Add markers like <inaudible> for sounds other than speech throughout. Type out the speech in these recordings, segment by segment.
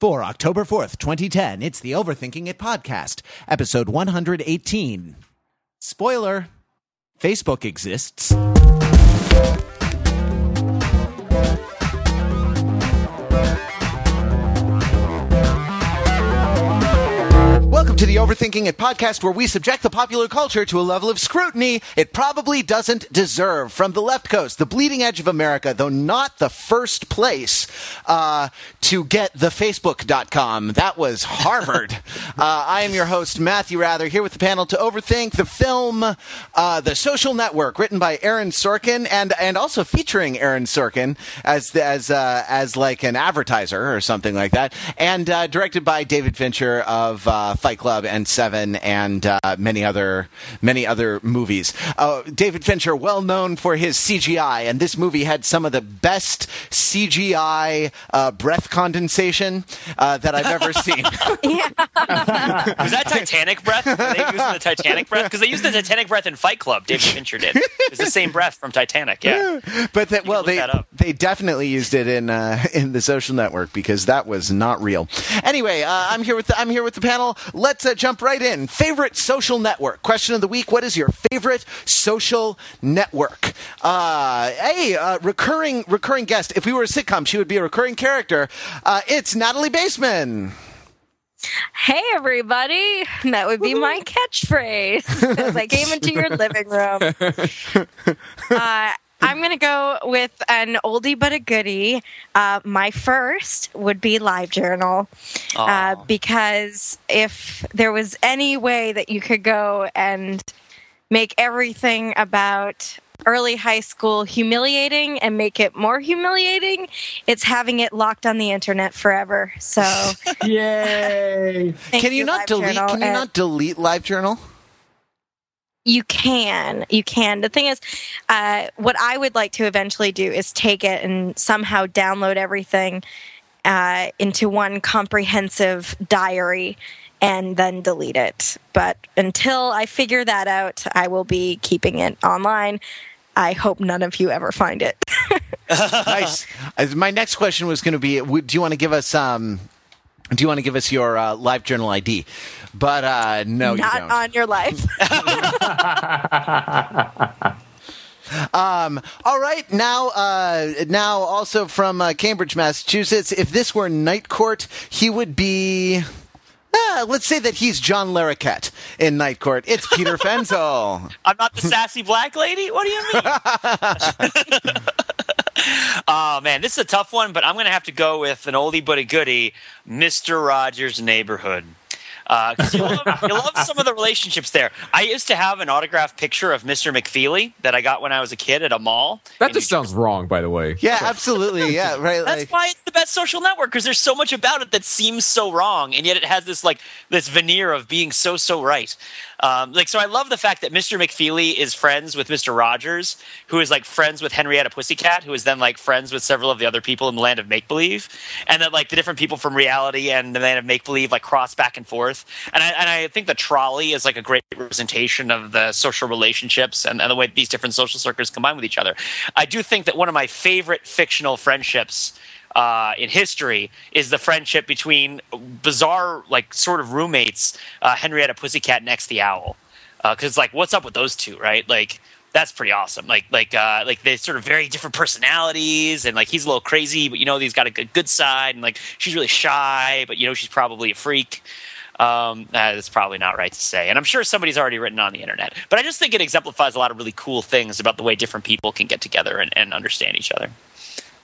For October 4th, 2010, it's the Overthinking It podcast, episode 118. Spoiler Facebook exists. To the Overthinking It podcast, where we subject the popular culture to a level of scrutiny it probably doesn't deserve. From the left coast, the bleeding edge of America, though not the first place uh, to get the Facebook.com. That was Harvard. <laughs> uh, I am your host, Matthew Wrather, here with the panel to overthink the film uh, The Social Network, written by Aaron Sorkin and, and also featuring Aaron Sorkin as, as, uh, as like an advertiser or something like that, and uh, directed by David Fincher of uh, Fight Club and Seven and uh, many other many other movies. Uh, David Fincher, well known for his CGI, and this movie had some of the best CGI uh, breath condensation uh, that I've ever seen. <laughs> Was that <laughs> Titanic breath? Were they using the Titanic breath? Because they used the Titanic breath in Fight Club. David Fincher did. It's the same breath from Titanic. Yeah. <laughs> but that, well, they that they definitely used it in uh, in the social network because that was not real. Anyway, uh, I'm here with the, I'm here with the panel. Let's uh, jump right in. Favorite social network question of the week: What is your favorite social network? Uh, hey, uh, recurring recurring guest. If we were a sitcom, she would be a recurring character. Uh, it's Natalie Baseman. Hey, everybody. That would be my catchphrase <laughs> as I came into your living room. <laughs> Uh, I'm going to go with an oldie but a goodie. Uh, my first would be LiveJournal. Uh, because if there was any way that you could go and make everything about early high school humiliating and make it more humiliating, it's having it locked on the internet forever. So, <laughs> Yay! thank can you, not delete? LiveJournal, Can you and- not delete LiveJournal? You can. You can. The thing is, uh, what I would like to eventually do is take it and somehow download everything uh, into one comprehensive diary and then delete it. But until I figure that out, I will be keeping it online. I hope none of you ever find it. <laughs> <laughs> nice. Uh, My next question was going to be: Do you want to give us um? Do you want to give us your uh, live journal ID? But uh, no, you Not don't. on your life. <laughs> Um, all right, now, uh, now also from uh, Cambridge, Massachusetts. If this were Night Court, he would be. Uh, let's say that he's John Larroquette in Night Court. It's Peter <laughs> Fenzel. I'm not the sassy black lady. What do you mean? <laughs> oh man, this is a tough one, but I'm going to have to go with an oldie but a goodie, Mister Rogers' Neighborhood. Uh, because you, love, you love some of the relationships there. I used to have an autographed picture of Mr. McFeely that I got when I was a kid at a mall. That just sounds wrong, by the way. Yeah, absolutely. Yeah, right. That's Like, why it's the best social network because there's so much about it that seems so wrong, and yet it has this like this veneer of being so so right. Um, like so, I love the fact that Mr. McFeely is friends with Mr. Rogers, who is like friends with Henrietta Pussycat, who is then like friends with several of the other people in the land of make believe, and that like the different people from reality and the land of make believe like cross back and forth. And I and I think the trolley is like a great representation of the social relationships and, and the way these different social circles combine with each other. I do think that one of my favorite fictional friendships uh, in history is the friendship between bizarre, like sort of roommates, uh, Henrietta Pussycat X the Owl. Because like, what's up with those two, right? Like, that's pretty awesome. Like, like, uh, like they sort of very different personalities, and like he's a little crazy, but you know he's got a good, good side, and like she's really shy, but you know she's probably a freak. Um, uh, that's probably not right to say, and I'm sure somebody's already written on the internet. But I just think it exemplifies a lot of really cool things about the way different people can get together and, and understand each other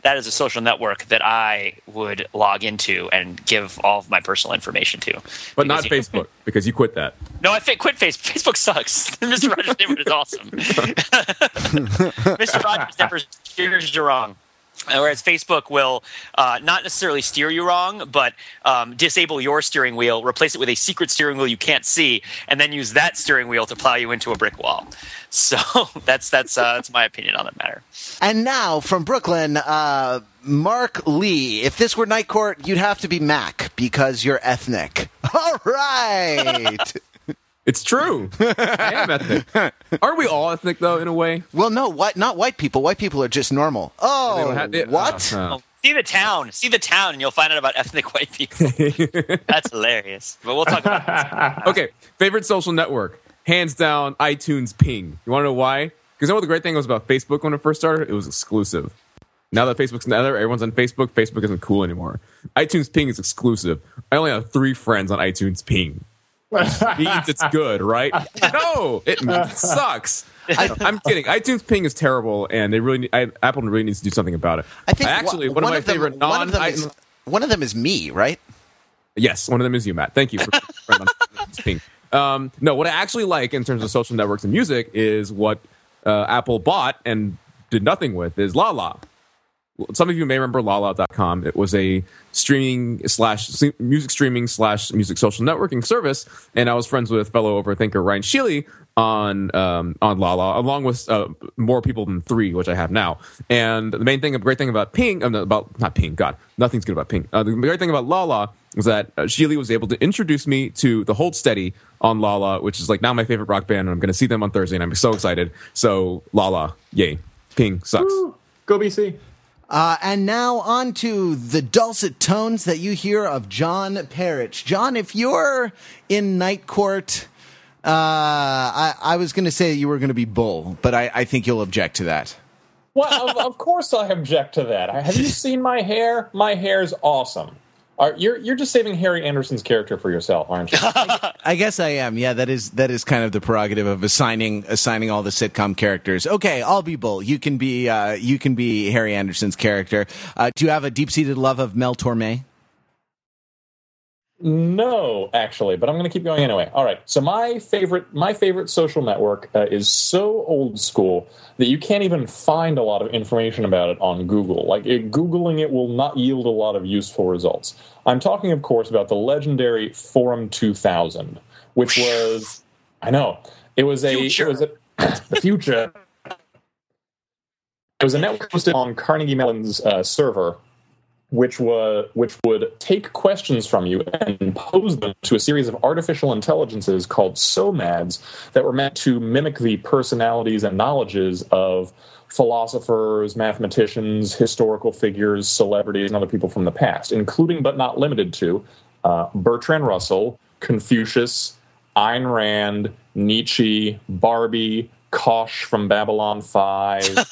that is a social network that I would log into and give all of my personal information to. But not Because, you know- Facebook, because you quit that. No, I fi- quit Facebook. <laughs> Facebook sucks. <laughs> Mr. Rogers' Neighborhood is awesome. <laughs> Mr. Rogers never steers you wrong. Uh, Whereas Facebook will uh, not necessarily steer you wrong, but um, disable your steering wheel, replace it with a secret steering wheel you can't see, and then use that steering wheel to plow you into a brick wall. <laughs> So that's that's uh, that's my opinion on that matter. and now from Brooklyn, uh, Mark Lee. If this were Night Court, you'd have to be Mac because you're ethnic. <laughs> All right. <laughs> It's true. <laughs> I am ethnic. Aren't we all ethnic though, in a way? well, no, what? Not white people. White people are just normal. Oh, have- they- what? uh, uh. see the town. See the town, and you'll find out about ethnic white people. <laughs> That's hilarious. But we'll talk about this. <laughs> okay, favorite social network, hands down, iTunes Ping. You want to know why? Because you know what the great thing was about Facebook when it first started? It was exclusive. Now that Facebook's now that everyone's on Facebook, Facebook isn't cool anymore. iTunes Ping is exclusive. I only have three friends on iTunes Ping. Means it's good, right? <laughs> No, it sucks. I, am kidding. iTunes Ping is terrible, and they really need, I, Apple really needs to do something about it. I think actually one, one, of my them, favorite one non. of them is, one of them is me, right? Yes, one of them is you, Matt. Thank you for Ping. Um, no, what I actually like in terms of social networks and music is what uh, Apple bought and did nothing with is Lala some of you may remember lala.com it was a streaming slash music streaming slash music social networking service and i was friends with fellow overthinker ryan sheely on um, on lala along with uh, more people than three which i have now and the main thing the great thing about ping um, about not ping god nothing's good about ping uh, the great thing about lala was that uh, Sheely was able to introduce me to the Hold Steady on Lala, which is like now my favorite rock band, and I'm going to see them on Thursday, and I'm so excited. So Lala, yay! Ping sucks. Woo, go BC. Uh, and now on to the dulcet tones that you hear of John Perich. John, if you're in Night Court, uh, I, I, was going to say you were going to be Bull, but I, I, think you'll object to that. Well, of, of course I object to that. Have you <laughs> seen my hair? My hair's awesome. Are, you're you're just saving Harry Anderson's character for yourself, aren't you? <laughs> I guess I am. Yeah, that is that is kind of the prerogative of assigning assigning all the sitcom characters. Okay, I'll be Bull. You can be uh, you can be Harry Anderson's character. Uh, do you have a deep seated love of Mel Torme? No, actually, but I'm going to keep going anyway. All right. So my favorite my favorite social network uh, is so old school that you can't even find a lot of information about it on Google. Like it, googling it will not yield a lot of useful results. I'm talking, of course, about the legendary Forum 2000, which was I know it was a future. it was a the future. It was a network hosted on Carnegie Mellon's uh, server which was which would take questions from you and pose them to a series of artificial intelligences called SOMADs that were meant to mimic the personalities and knowledges of philosophers, mathematicians, historical figures, celebrities, and other people from the past, including but not limited to uh, Bertrand Russell, Confucius, Ayn Rand, Nietzsche, Barbie, Kosh from Babylon 5, <laughs>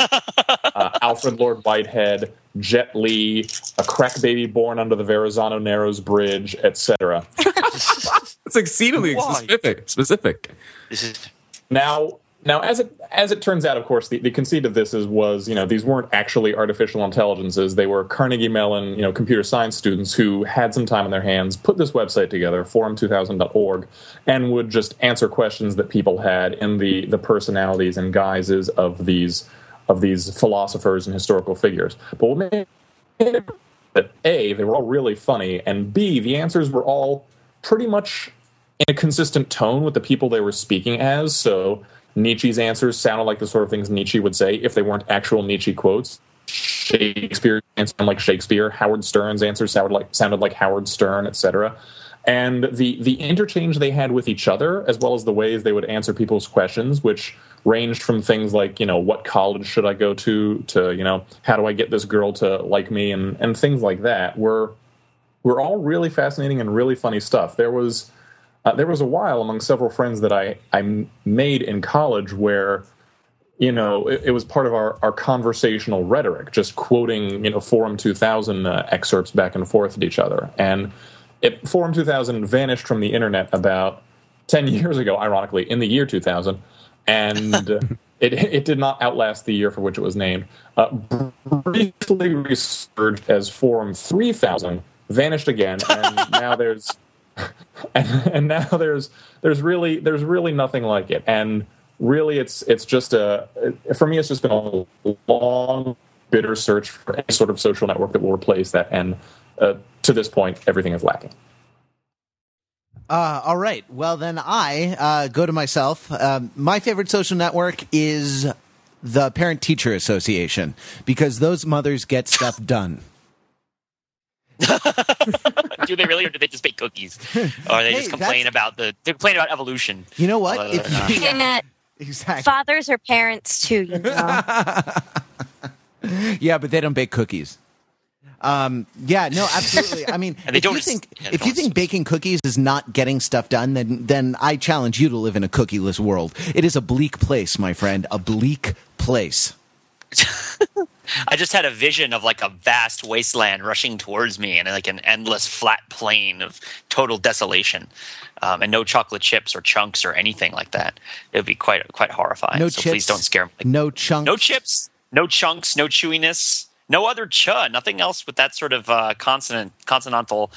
uh, Alfred Lord Whitehead, Jet Li, a crack baby born under the Verrazano Narrows Bridge, etc. <laughs> it's exceedingly Why? specific. Specific. This is Now, now, as it as it turns out, of course, the, the conceit of this is was you know these weren't actually artificial intelligences; they were Carnegie Mellon you know computer science students who had some time on their hands, put this website together, forum2000.org, and would just answer questions that people had in the the personalities and guises of these of these philosophers and historical figures. But what made it that a they were all really funny, and b the answers were all pretty much in a consistent tone with the people they were speaking as. So Nietzsche's answers sounded like the sort of things Nietzsche would say if they weren't actual Nietzsche quotes. Shakespeare sounded like Shakespeare. Howard Stern's answers sounded like sounded like Howard Stern, etc. And the the interchange they had with each other, as well as the ways they would answer people's questions, which ranged from things like you know what college should I go to to you know how do I get this girl to like me and and things like that were were all really fascinating and really funny stuff. There was uh, there was a while among several friends that I, I made in college where, you know, it, it was part of our, our conversational rhetoric, just quoting, you know, Forum 2000 uh, excerpts back and forth at each other. And it, Forum 2000 vanished from the internet about 10 <laughs> years ago, ironically, in the year 2000. And <laughs> it, it did not outlast the year for which it was named. Uh, briefly resurged as Forum 3000, vanished again, and now there's <laughs> and, and now there's there's really there's really nothing like it and really it's it's just a for me it's just been a long bitter search for any sort of social network that will replace that and uh, to this point everything is lacking Uh, all right. Well, then I uh, go to myself. Um, my favorite social network is the Parent Teacher Association because those mothers get stuff done. <laughs> do they really, or do they just bake cookies, or they Hey, just complain that's- about the they complain about evolution? You know what? Whether If or not- you- Yeah, exactly. fathers are parents too, you <laughs> know. yeah, but they don't bake cookies. Um, yeah, no, absolutely. I mean, <laughs> they if you don't- think yeah, if you don't- think baking cookies is not getting stuff done, then then I challenge you to live in a cookieless world. It is a bleak place, my friend, a bleak place. I just had a vision of like a vast wasteland rushing towards me and like an endless flat plain of total desolation, um, and no chocolate chips or chunks or anything like that. It would be quite quite horrifying. No so chips. please don't scare me. No chunks. no chips, no chunks, no chewiness, no other ch, nothing else with that sort of uh, consonant consonantal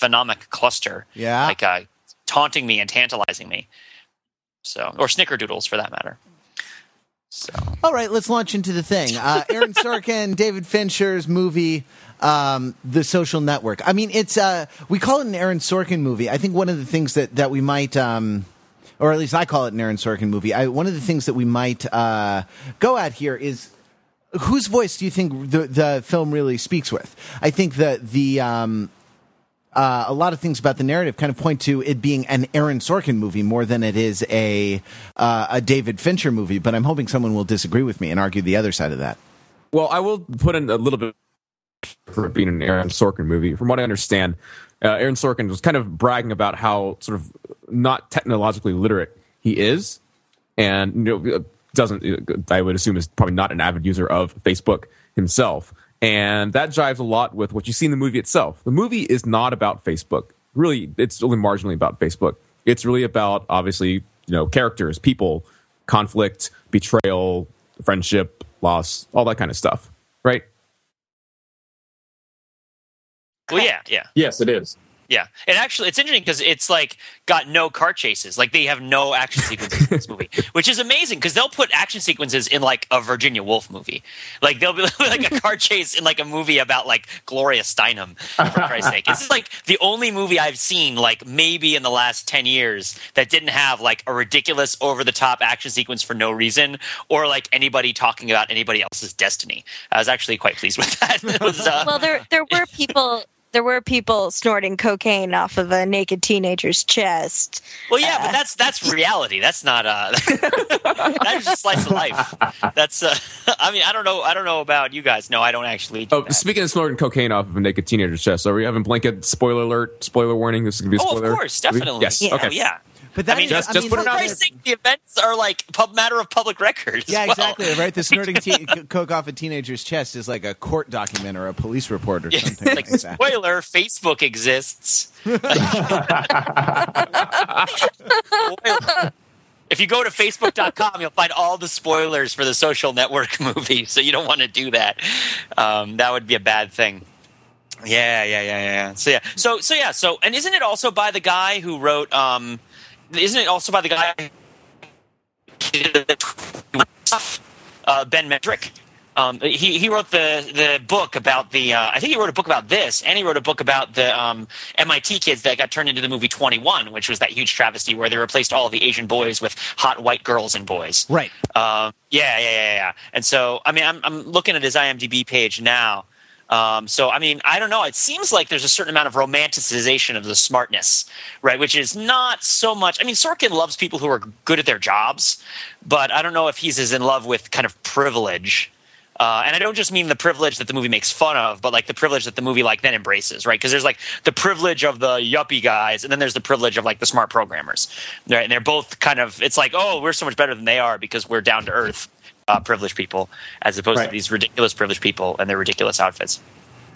phonemic cluster. Yeah. like uh, taunting me and tantalizing me. So, or snickerdoodles for that matter. So, All right, let's launch into the thing. Uh, Aaron <laughs> Sorkin, David Fincher's movie, um, The Social Network. I mean, it's uh, we call it an Aaron Sorkin movie. I think one of the things that that we might. Um, or at least I call it an Aaron Sorkin movie. I, one of the things that we might uh, go at here is whose voice do you think the the film really speaks with? I think that the um, uh, a lot of things about the narrative kind of point to it being an Aaron Sorkin movie more than it is a uh, a David Fincher movie. But I'm hoping someone will disagree with me and argue the other side of that. Well, I will put in a little bit for it being an Aaron Sorkin movie. From what I understand, uh, Aaron Sorkin was kind of bragging about how sort of not technologically literate he is, and you know doesn't. I would assume is probably not an avid user of Facebook himself, and that jives a lot with what you see in the movie itself. The movie is not about Facebook. Really, it's only marginally about Facebook. It's really about obviously you know characters, people, conflict, betrayal, friendship, loss, all that kind of stuff, right? well, yeah, yeah. Yes, it is. Yeah, and actually, it's interesting because it's like got no car chases. Like they have no action sequences in this <laughs> movie, which is amazing because they'll put action sequences in like a Virginia Woolf movie. Like they'll be <laughs> like a car chase in like a movie about like Gloria Steinem. For Christ's sake, this is like the only movie I've seen like maybe in the last ten years that didn't have like a ridiculous over the top action sequence for no reason or like anybody talking about anybody else's destiny. I was actually quite pleased with that. <laughs> Was, uh, Well, there there were people there were people snorting cocaine off of a naked teenager's chest. Well, yeah, but that's that's <laughs> reality. That's not uh, <laughs> that's just slice of life. That's uh, <laughs> I mean, I don't know. I don't know about you guys. No, I don't actually. Do Oh, that. speaking of snorting cocaine off of a naked teenager's chest, are we having blanket spoiler alert, spoiler warning? This is going to be a Oh, of spoiler. course, definitely. Yes. Yeah. Okay. Oh, yeah. But that I mean, is- just- I just mean, put it out sake, the events are like pub matter of public record. Yeah, well. exactly. Right. The <laughs> snorting te- coke off a teenager's chest is like a court document or a police report or something Like, like that. spoiler: Facebook exists. <laughs> If you go to facebook.com, you'll find all the spoilers for the social network <laughs> movie. So you don't want to do that. Um, that would be a bad thing. Yeah, yeah, yeah, yeah, yeah. So yeah, so so yeah, so and isn't it also by the guy who wrote? Um, isn't it also by the guy? Uh, ben Mezrich. Um, he he wrote the the book about the. Uh, I think he wrote a book about this, and he wrote a book about the um, MIT kids that got turned into the movie Twenty One, which was that huge travesty where they replaced all the Asian boys with hot white girls and boys. Right. Um, yeah, yeah, yeah, yeah. And so, I mean, I'm I'm looking at his IMDb page now. Um, so, I mean, I don't know. It seems like there's a certain amount of romanticization of the smartness, right? Which is not so much. I mean, Sorkin loves people who are good at their jobs, but I don't know if he's as in love with kind of privilege. Uh, and I don't just mean the privilege that the movie makes fun of, but like the privilege that the movie like then embraces, right? Because there's like the privilege of the yuppie guys, and then there's the privilege of like the smart programmers, right? And they're both kind of it's like, oh, we're so much better than they are because we're down to earth, uh, privileged people, as opposed Right. to these ridiculous privileged people and their ridiculous outfits.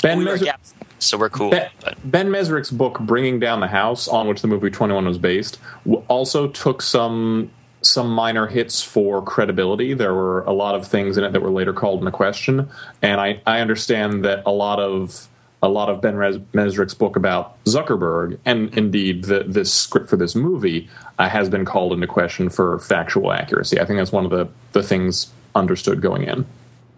Ben, we Mezrich, gaps, so we're cool. ben, ben Mezrich's book "Bringing Down the House," on which the movie Twenty One was based, also took some some minor hits for credibility. There were a lot of things in it that were later called into question, and I, I understand that a lot of a lot of Ben Mezrich's book about Zuckerberg, and indeed the, this script for this movie, uh, has been called into question for factual accuracy. I think that's one of the, the things understood going in.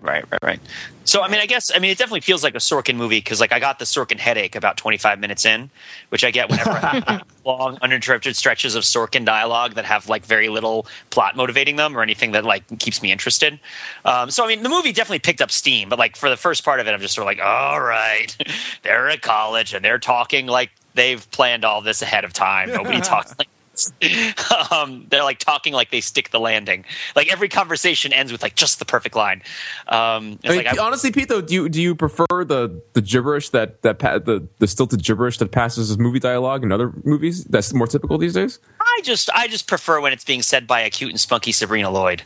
Right, right, right. So, I mean, I guess, I mean, it definitely feels like a Sorkin movie because, like, I got the Sorkin headache about 25 minutes in, which I get whenever I have <laughs> long, uninterrupted stretches of Sorkin dialogue that have, like, very little plot motivating them or anything that, like, keeps me interested. Um, so, I mean, the movie definitely picked up steam, but, like, for the first part of it, I'm just sort of like, all right, <laughs> they're at college and they're talking like they've planned all this ahead of time. Nobody <laughs> talks like. Um, they're like talking like they stick the landing. Like every conversation ends with like just the perfect line. Um, I mean, like, honestly, Pete, though, do you do you prefer the the gibberish that that pa- the the stilted gibberish that passes as movie dialogue in other movies? That's more typical these days. I just I just prefer when it's being said by a cute and spunky Sabrina Lloyd.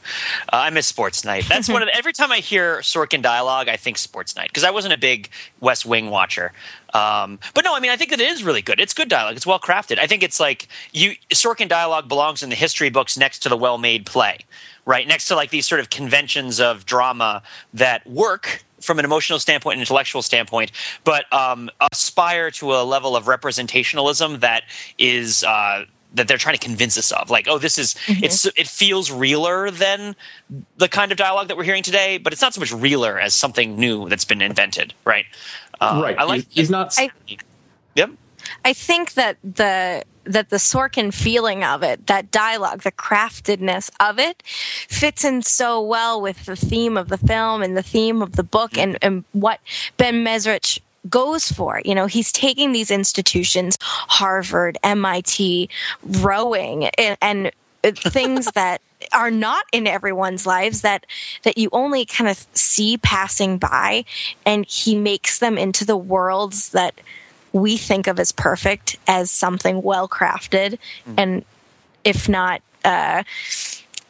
Uh, I miss Sports Night. That's <laughs> one of the, every time I hear Sorkin dialogue, I think Sports Night because I wasn't a big West Wing watcher. Um, but no, I mean I think that it is really good. It's good dialogue. It's well crafted. I think it's like you Sorkin dialogue belongs in the history books next to the well made play, right next to like these sort of conventions of drama that work from an emotional standpoint and intellectual standpoint, but um, aspire to a level of representationalism that is. Uh, that they're trying to convince us of like oh this is Mm-hmm. it's it feels realer than the kind of dialogue that we're hearing today but it's not so much realer as something new that's been invented right Uh, right. i like He- he's not. I- yep I think that the that the Sorkin feeling of it, that dialogue, the craftedness of it, fits in so well with the theme of the film and the theme of the book and, and what Ben Mezrich goes for. You know, he's taking these institutions, Harvard, MIT, rowing, and, and things <laughs> that are not in everyone's lives that that you only kind of see passing by and he makes them into the worlds that we think of as perfect as something well crafted mm-hmm. and if not uh,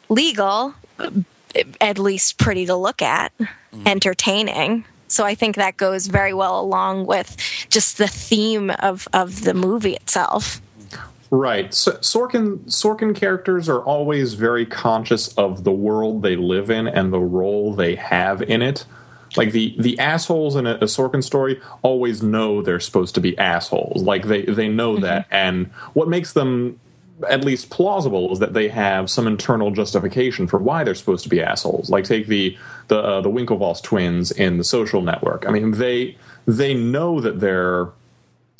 legal uh, at least pretty to look at mm-hmm. entertaining so i think that goes very well along with just the theme of of the movie itself Right. So, Sorkin Sorkin characters are always very conscious of the world they live in and the role they have in it. Like the the assholes in a, a Sorkin story always know they're supposed to be assholes. Like they they know mm-hmm. that, and what makes them at least plausible is that they have some internal justification for why they're supposed to be assholes. Like take the the uh, the Winklevoss twins in the Social Network. I mean they they know that they're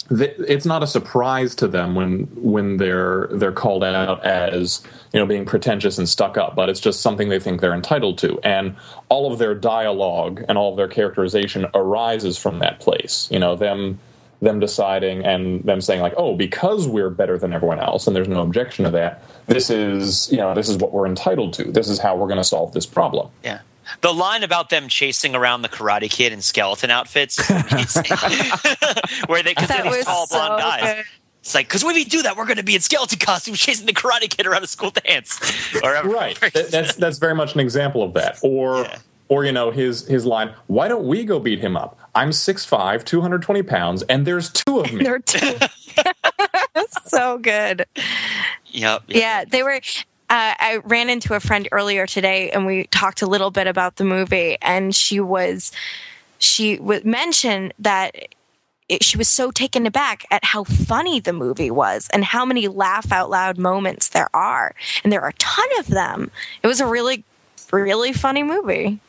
th- it's not a surprise to them when when they're they're called out as you know being pretentious and stuck up, but it's just something they think they're entitled to, and all of their dialogue and all of their characterization arises from that place. You know them them deciding and them saying like, oh, because we're better than everyone else, and there's no objection to that. This is you know this is what we're entitled to. This is how we're going to solve this problem. yeah the line about them chasing around the Karate Kid in skeleton outfits, <laughs> where they because that they're these was tall blonde so guys. good. It's like because when we do that, we're going to be in skeleton costumes chasing the Karate Kid around a school dance, <laughs> or right that's that's very much an example of that or Yeah. or you know his his line why don't we go beat him up i'm 6'5 220 pounds and there's two of me <laughs> They're two. so good. Yep. Yeah, they were. Uh, I ran into a friend earlier today, and we talked a little bit about the movie. And she was, she would mention that it, she was so taken aback at how funny the movie was and how many laugh out loud moments there are, and there are a ton of them. It was a really, really funny movie,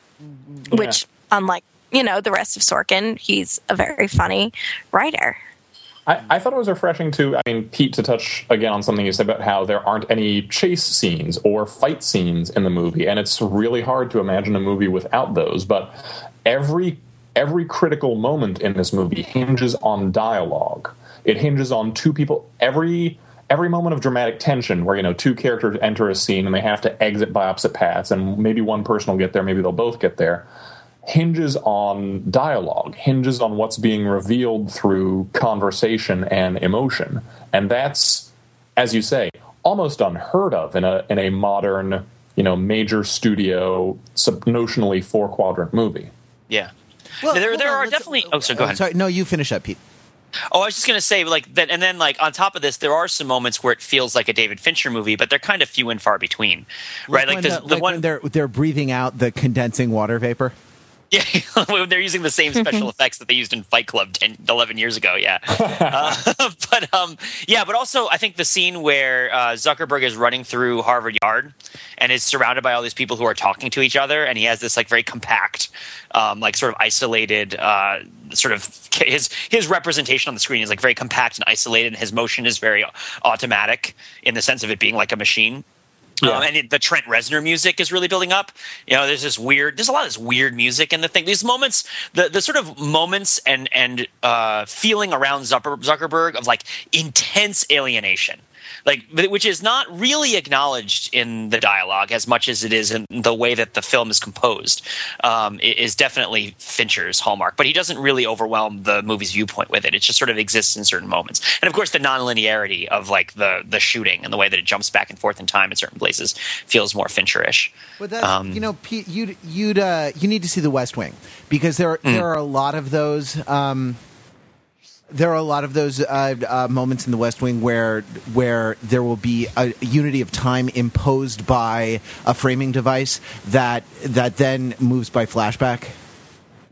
which, unlike you know the rest of Sorkin, he's a very funny writer. I, I thought it was refreshing to i mean pete to touch again on something you said about how there aren't any chase scenes or fight scenes in the movie and it's really hard to imagine a movie without those but every every critical moment in this movie hinges on dialogue. It hinges on two people every every moment of dramatic tension where you know two characters enter a scene and they have to exit by opposite paths and maybe one person will get there maybe they'll both get there hinges on dialogue, hinges on what's being revealed through conversation and emotion. And that's, as you say, almost unheard of in a in a modern, you know, major studio sub- notionally four quadrant movie. Yeah. Well, there, there on, are definitely. Oh, so go uh, ahead. Sorry, no, you finish up, Pete. Oh, I was just gonna say, like that, and then like on top of this, there are some moments where it feels like a David Fincher movie, but they're kind of few and far between, right? Like, when, the, uh, the like one, when they're they're breathing out the condensing water vapor. Yeah, <laughs> they're using the same special <laughs> effects that they used in Fight Club 10, 11 years ago. Yeah, <laughs> uh, but um, yeah, but also I think the scene where uh, Zuckerberg is running through Harvard Yard and is surrounded by all these people who are talking to each other, and he has this like very compact, um, like sort of isolated, uh, sort of his his representation on the screen is like very compact and isolated, and his motion is very automatic in the sense of it being like a machine. Yeah. Um, and it, the Trent Reznor music is really building up. You know, there's this weird, there's a lot of this weird music in the thing. These moments, the the sort of moments and and uh, feeling around Zucker, Zuckerberg of like intense alienation. Like which is not really acknowledged in the dialogue as much as it is in the way that the film is composed. Um, is definitely Fincher's hallmark, but he doesn't really overwhelm the movie's viewpoint with it. It just sort of exists in certain moments, and of course, the nonlinearity of like the the shooting and the way that it jumps back and forth in time in certain places feels more Fincherish. But that's um, you know, Pete, you'd you'd uh, you need to see The West Wing because there mm. there are a lot of those. Um, there are a lot of those uh, uh, moments in the West Wing where where there will be a unity of time imposed by a framing device that that then moves by flashback.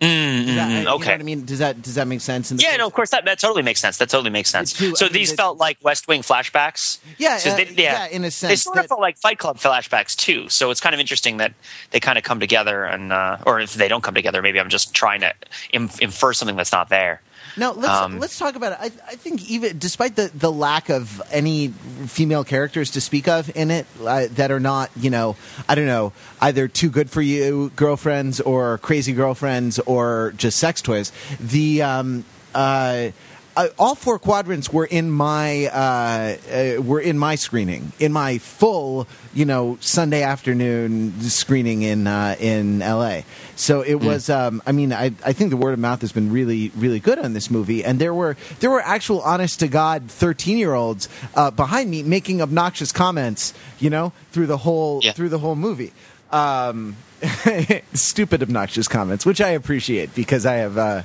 Mm, that, mm, okay. I mean, does that does that make sense? yeah, no, of course that, that totally makes sense. That totally makes sense. Too, so I mean, these felt like West Wing flashbacks. Yeah, uh, they, yeah, yeah, in a sense, they sort that, of felt like Fight Club flashbacks too. So it's kind of interesting that they kind of come together, and uh, or if they don't come together, maybe I'm just trying to infer something that's not there. Now let's um, let's talk about it. I, I, think even despite the, the lack of any female characters to speak of in it uh, that are not you know I don't know either too good for you girlfriends or crazy girlfriends or just sex toys. The um, uh, uh, all four quadrants were in my uh, uh, were in my screening in my full you know Sunday afternoon screening in uh, in L.A. So it mm. was. Um, I mean, I, I think the word of mouth has been really really good on this movie, and there were there were actual honest to god thirteen year olds uh, behind me making obnoxious comments, you know, through the whole yeah. through the whole movie. Um, <laughs> stupid obnoxious comments, which I appreciate because I have uh,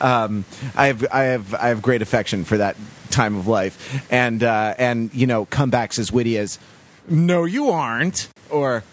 um, I have I have I have great affection for that time of life, and uh, and you know comebacks as witty as "No, you aren't," or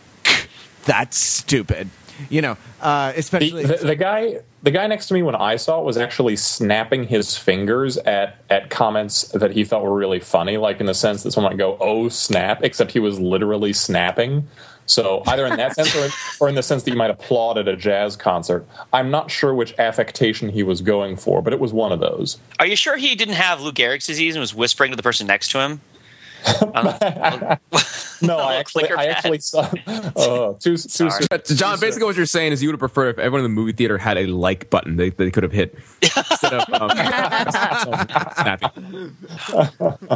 "That's stupid." You know, uh, especially the, the, the guy the guy next to me when I saw it was actually snapping his fingers at at comments that he thought were really funny, like in the sense that someone might go, "Oh snap!" Except he was literally snapping. So either in that sense, or in, or in, the sense that you might applaud at a jazz concert. I'm not sure which affectation he was going for, but it was one of those. Are you sure he didn't have Lou Gehrig's disease and was whispering to the person next to him? Uh, <laughs> no, <laughs> I actually, I actually saw. <laughs> Oh, too, too John, basically, what you're saying is you would have preferred if everyone in the movie theater had a like button they, they could have hit instead of um,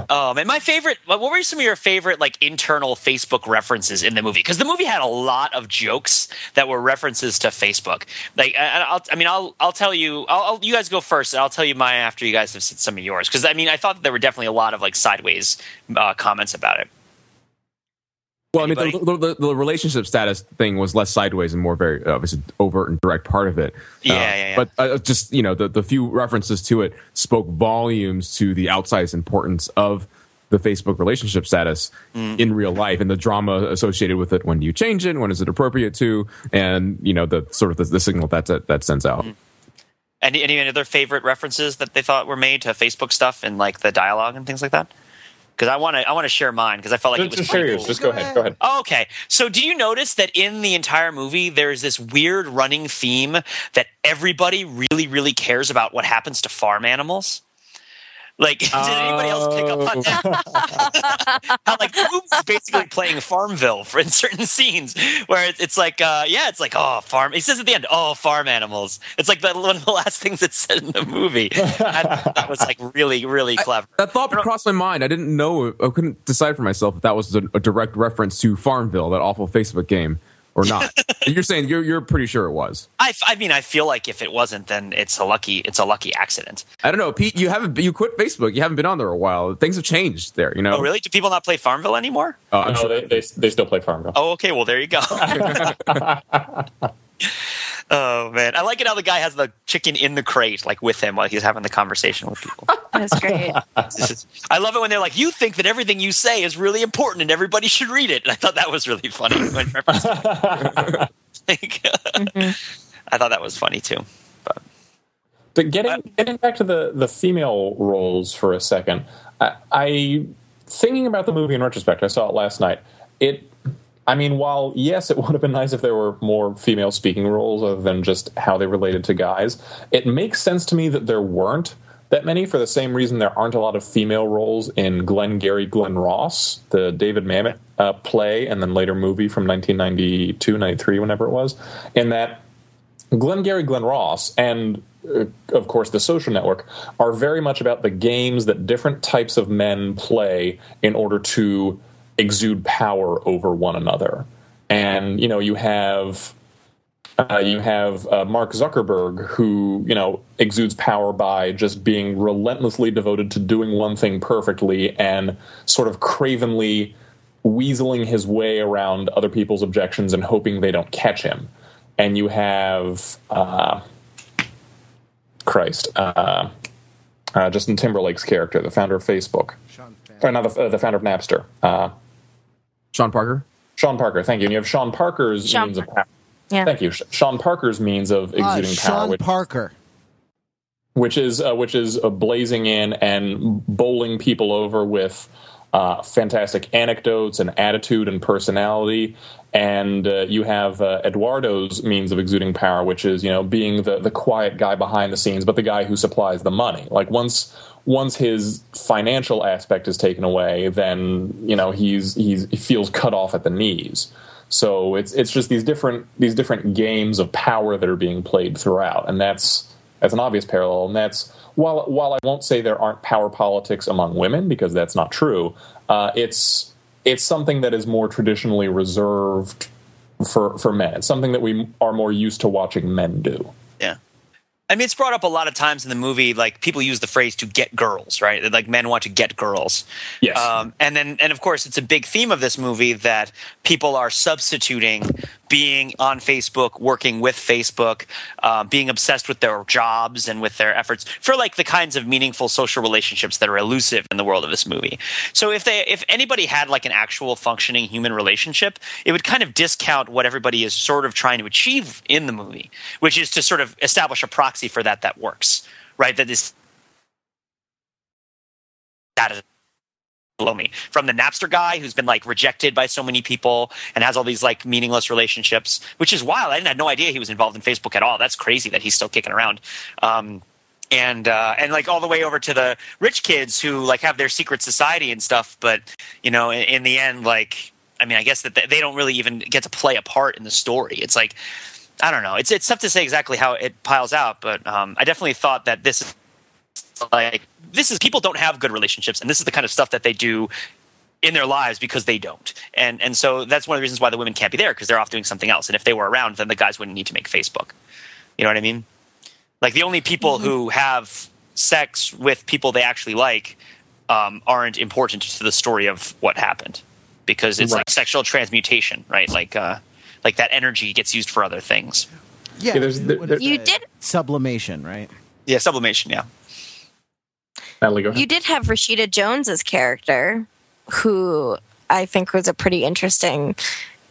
Oh man, my favorite. What were some of your favorite like internal Facebook references in the movie? Because the movie had a lot of jokes that were references to Facebook. Like, I, will I mean, I'll, I'll tell you. I'll, I'll, you guys go first, and I'll tell you mine after you guys have said some of yours. Because I mean, I thought there were definitely a lot of like sideways uh, comments about it. Well, Anybody? I mean, the, the, the, relationship status thing was less sideways and more very obviously overt and direct part of it. Yeah, uh, yeah, yeah. But uh, just you know, the the few references to it spoke volumes to the outsized importance of the Facebook relationship status mm. in real life and the drama associated with it. When do you change it? When is it appropriate to? And you know, the sort of the, the signal that that sends out. Mm. Any any other favorite references that they thought were made to Facebook stuff and like the dialogue and things like that? Because I want to I want to share mine because I felt like just, it was just share cool. Just go ahead. Go ahead. Oh, okay. So, do you notice that in the entire movie there's this weird running theme that everybody really really cares about what happens to farm animals? Like, <laughs> did anybody else pick up on oh. that? How like the movie's basically playing Farmville for in certain scenes where it's, it's like, uh, yeah, it's like, oh, farm. He says at the end, oh, farm animals. It's like the, one of the last things that's said in the movie. that was like really, really clever. I, that thought crossed my mind. I didn't know. I couldn't decide for myself if that was a, a direct reference to Farmville, that awful Facebook game or not? <laughs> you're saying you're you're pretty sure it was. I, I mean, I feel like if it wasn't, then it's a lucky it's a lucky accident. I don't know, Pete. You haven't you quit Facebook. You haven't been on there a while. Things have changed there. You know. Oh, really? Do people not play Farmville anymore? Uh, no, sure. they, they they still play Farmville. Oh, okay. Well, there you go. <laughs> <laughs> Oh man, I like it how the guy has the chicken in the crate, like with him while he's having the conversation with people. <laughs> That's great. I love it when they're like, "You think that everything you say is really important and everybody should read it." And I thought that was really funny. <laughs> like, <laughs> mm-hmm. I thought that was funny too. But, but getting getting back to the the female roles for a second, I, I thinking about the movie in retrospect. I saw it last night. It I mean, while yes, it <laughs> would have been nice if there were more female speaking roles other than just how they related to guys, it makes sense to me that there weren't that many for the same reason there aren't a lot of female roles in Glengarry Glen Ross, the David Mamet uh, play and then later movie from 1992, 93, whenever it was, in that Glengarry Glen Ross and uh, of course, the social network, are very much about the games that different types of men play in order to exude power over one another. And you know, you have uh, you have uh, Mark Zuckerberg, who you know exudes power by just being relentlessly devoted to doing one thing perfectly and sort of cravenly weaseling his way around other people's objections and hoping they don't catch him. And you have uh, Christ, uh, uh, Justin Timberlake's character, the founder of Facebook, or not the, the founder of Napster, uh, Sean Parker. Sean Parker. Thank you. And you have Sean Parker's Sean means of power. Yeah. Thank you. Sean Parker's means of Uh, exuding power, Sean which, Parker. which is uh, which is uh, blazing in and bowling people over with uh, fantastic anecdotes and attitude and personality. And uh, you have uh, Eduardo's means of exuding power, which is you know being the the quiet guy behind the scenes, but the guy who supplies the money. Like once once his financial aspect is taken away, then you know he's he's he feels cut off at the knees. So it's it's just these different these different games of power that are being played throughout, and that's that's an obvious parallel. And that's while while I won't say there aren't power politics among women because that's not true. Uh, it's it's something that is more traditionally reserved for for men. It's something that we are more used to watching men do. I mean, it's brought up a lot of times in the movie. Like people use the phrase "to get girls," right? Like men want to get girls. Yes. Um, and then, and of course, it's a big theme of this movie that people are substituting being on Facebook, working with Facebook, uh, being obsessed with their jobs and with their efforts for like the kinds of meaningful social relationships that are elusive in the world of this movie. So if they, if anybody had like an actual functioning human relationship, it would kind of discount what everybody is sort of trying to achieve in the movie, which is to sort of establish a proxy for that that works, right? That is that is below me. From the napster guy who's been like rejected by so many people and has all these like meaningless relationships which is wild. I didn't have no idea he was involved in facebook at all. That's crazy that he's still kicking around. Um, and uh, and like all the way over to the rich kids who like have their secret society and stuff. But you know in, in the end like i mean i guess that they don't really even get to play a part in the story. It's like i don't know. It's it's tough to say exactly how it piles out but um, i definitely thought that this is like this is people don't have good relationships and this is the kind of stuff that they do in their lives because they don't. And and so that's one of the reasons why the women can't be there because they're off doing something else. And if they were around then the guys wouldn't need to make facebook. You know what i mean? Like the only people who have sex with people they actually like um, aren't important to the story of what happened. Because it's like sexual transmutation right? Like uh like that energy gets used for other things. Yeah, Yeah, there's- there- what is You that? did- sublimation, right? yeah sublimation yeah Natalie, go ahead. You did have Rashida Jones's character, who I think was a pretty interesting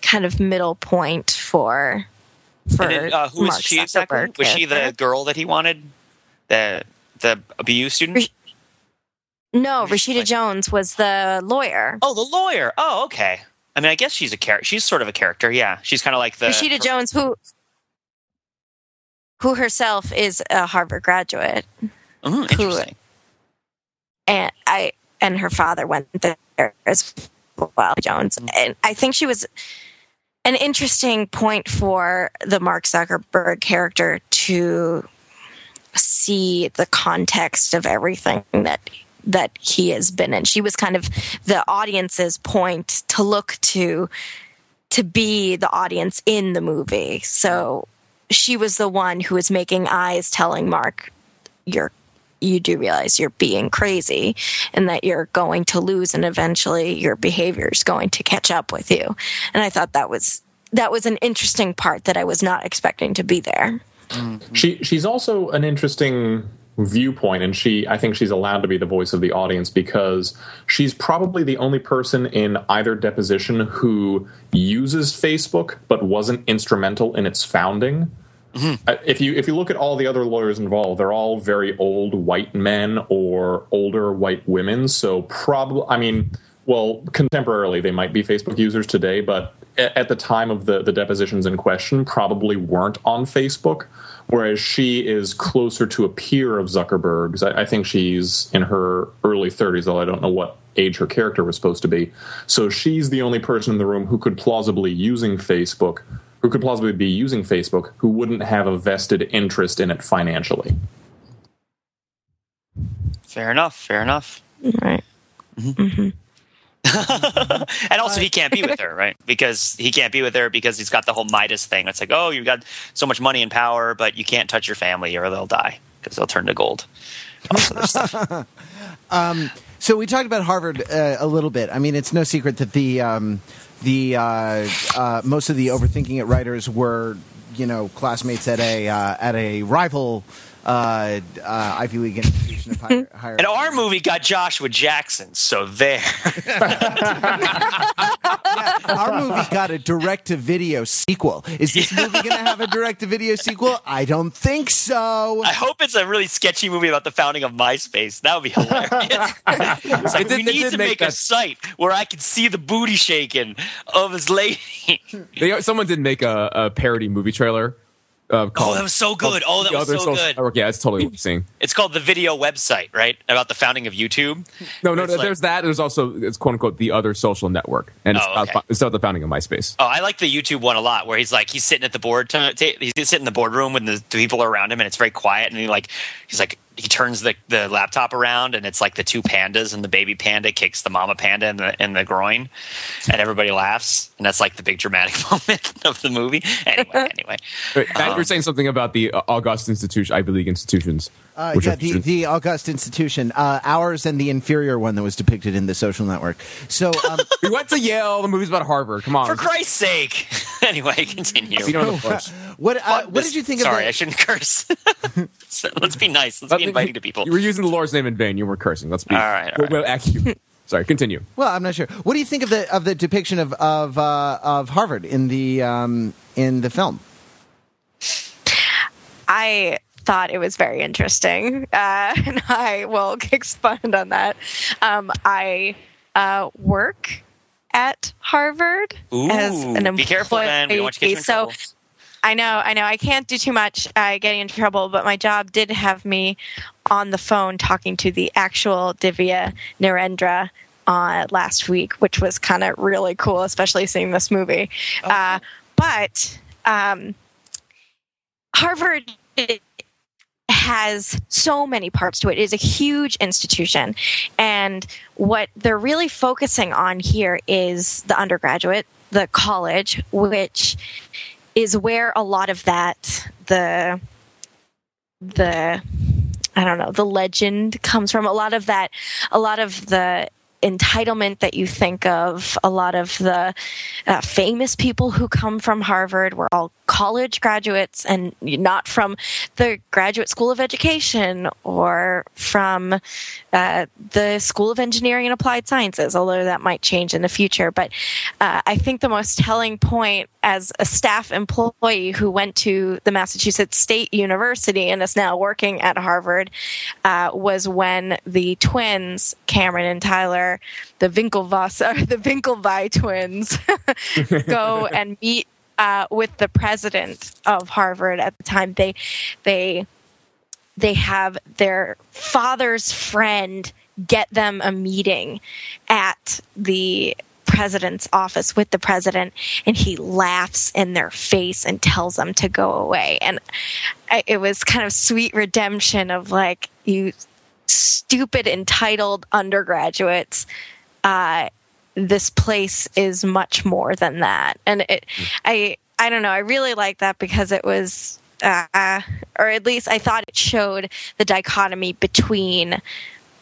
kind of middle point for for And then, uh, who was she exactly? Was she the girl that he wanted? The the BU student? Rash- No, Rashida like? Jones was the lawyer. Oh, the lawyer. Oh, okay. I mean, I guess she's a character. She's sort of a character. Yeah, she's kind of like the Rashida Jones, who who herself is a Harvard graduate, Mhm, interesting. And I and her father went there as well, Jones, and I think she was an interesting point for the Mark Zuckerberg character to see the context of everything that that he has been in. She was kind of the audience's point to look to to be the audience in the movie. So she was the one who was making eyes telling Mark you're you do realize you're being crazy and that you're going to lose and eventually your behavior is going to catch up with you. And I thought that was that was an interesting part that I was not expecting to be there. Mm-hmm. She she's also an interesting viewpoint, and she I think she's allowed to be the voice of the audience because she's probably the only person in either deposition who uses Facebook but wasn't instrumental in its founding. Uh, If you if you look at all the other lawyers involved, they're all very old white men or older white women. So probably, I mean, well, contemporarily they might be Facebook users today, but at the time of the the depositions in question, probably weren't on Facebook. Whereas she is closer to a peer of Zuckerberg's. I, I think she's in her early 30s, although I don't know what age her character was supposed to be. So she's the only person in the room who could plausibly using Facebook who could plausibly be using Facebook who wouldn't have a vested interest in it financially. Fair enough. Fair enough. Right. <laughs> and also, he can't be with her, right? Because he can't be with her because he's got the whole Midas thing. It's like, oh, you've got so much money and power, but you can't touch your family or they'll die because they'll turn to gold. All this. <laughs> So we talked about Harvard uh, a little bit. I mean, it's no secret that the um, the uh, uh, most of the overthinking it writers were, you know, classmates at a uh, at a rival uh, uh, Ivy League institution of higher. higher And our movie got Joshua Jackson, so there. <laughs> Our movie got a direct to video sequel. Is this movie going to have a direct to video sequel? I don't think so. I hope it's a really sketchy movie about the founding of MySpace. That would be hilarious. <laughs> it's like, It did- we need to make make, a site where I can see the booty shaking of his lady. They, someone did make a, a parody movie trailer. Uh, called, Oh, that was so good. Oh, that was so good. Network. Yeah, it's totally what you're seeing. It's called the video website, right? About the founding of YouTube. No, no, It's like- there's that. There's also it's quote unquote the other social network, and it's, Oh, about, okay. it's about the founding of MySpace. Oh, I like the YouTube one a lot, where he's like he's sitting at the board, ta- ta- he's sitting in the boardroom with the, the people around him, and it's very quiet, and he like he's like he turns the, the laptop around, and it's like the two pandas, and the baby panda kicks the mama panda in the in the groin, and everybody laughs, and that's like the big dramatic <laughs> moment of the movie. Anyway, <laughs> anyway, Wait, Matt, Um, you were saying something about the August institution, Ivy League institutions. Uh, yeah, the, the August institution, uh, ours and the inferior one that was depicted in the social network. So, um, <laughs> we went to Yale. The movie's about Harvard. Come on, for Christ's sake. <laughs> anyway, continue. you know the push. what uh, what this- did you think Sorry, of I shouldn't curse. <laughs> So, let's be nice. Let's be inviting to people. You were using the Lord's name in vain. You were cursing. Let's be. All right, all we'll, right. we'll act you. Sorry, continue. Well, I'm not sure. What do you think of the of the depiction of of uh, of Harvard in the um, in the film? I thought it was very interesting, <laughs> uh, and I will <laughs> expand on that. Um, I uh, work at Harvard as an employee, be careful, man. We don't want you to get you in so trouble. I know, I know. I can't do too much uh, getting in trouble, but my job did have me on the phone talking to the actual Divya Narendra uh, last week, which was kind of really cool, especially seeing this movie. Uh, but um, Harvard has so many parts to it. It is a huge institution. And what they're really focusing on here is the undergraduate, the college, which is where a lot of that the the I don't know, the legend comes from. A lot of that a lot of the entitlement that you think of, a lot of the uh, famous people who come from Harvard were all college graduates and not from the Graduate School of Education or from uh, the School of Engineering and Applied Sciences, although that might change in the future. But uh, I think the most telling point as a staff employee who went to the Massachusetts State University and is now working at Harvard uh, was when the twins, Cameron and Tyler, the Winklevoss, <laughs> or the Winklevi twins, <laughs> go <laughs> and meet uh, with the president of Harvard at the time. They they they have their father's friend get them a meeting at the president's office with the president and he laughs in their face and tells them to go away and I, it was kind of sweet redemption of like you stupid entitled undergraduates uh, this place is much more than that. And it i i don't know i really like that because it was uh, or at least i thought it showed the dichotomy between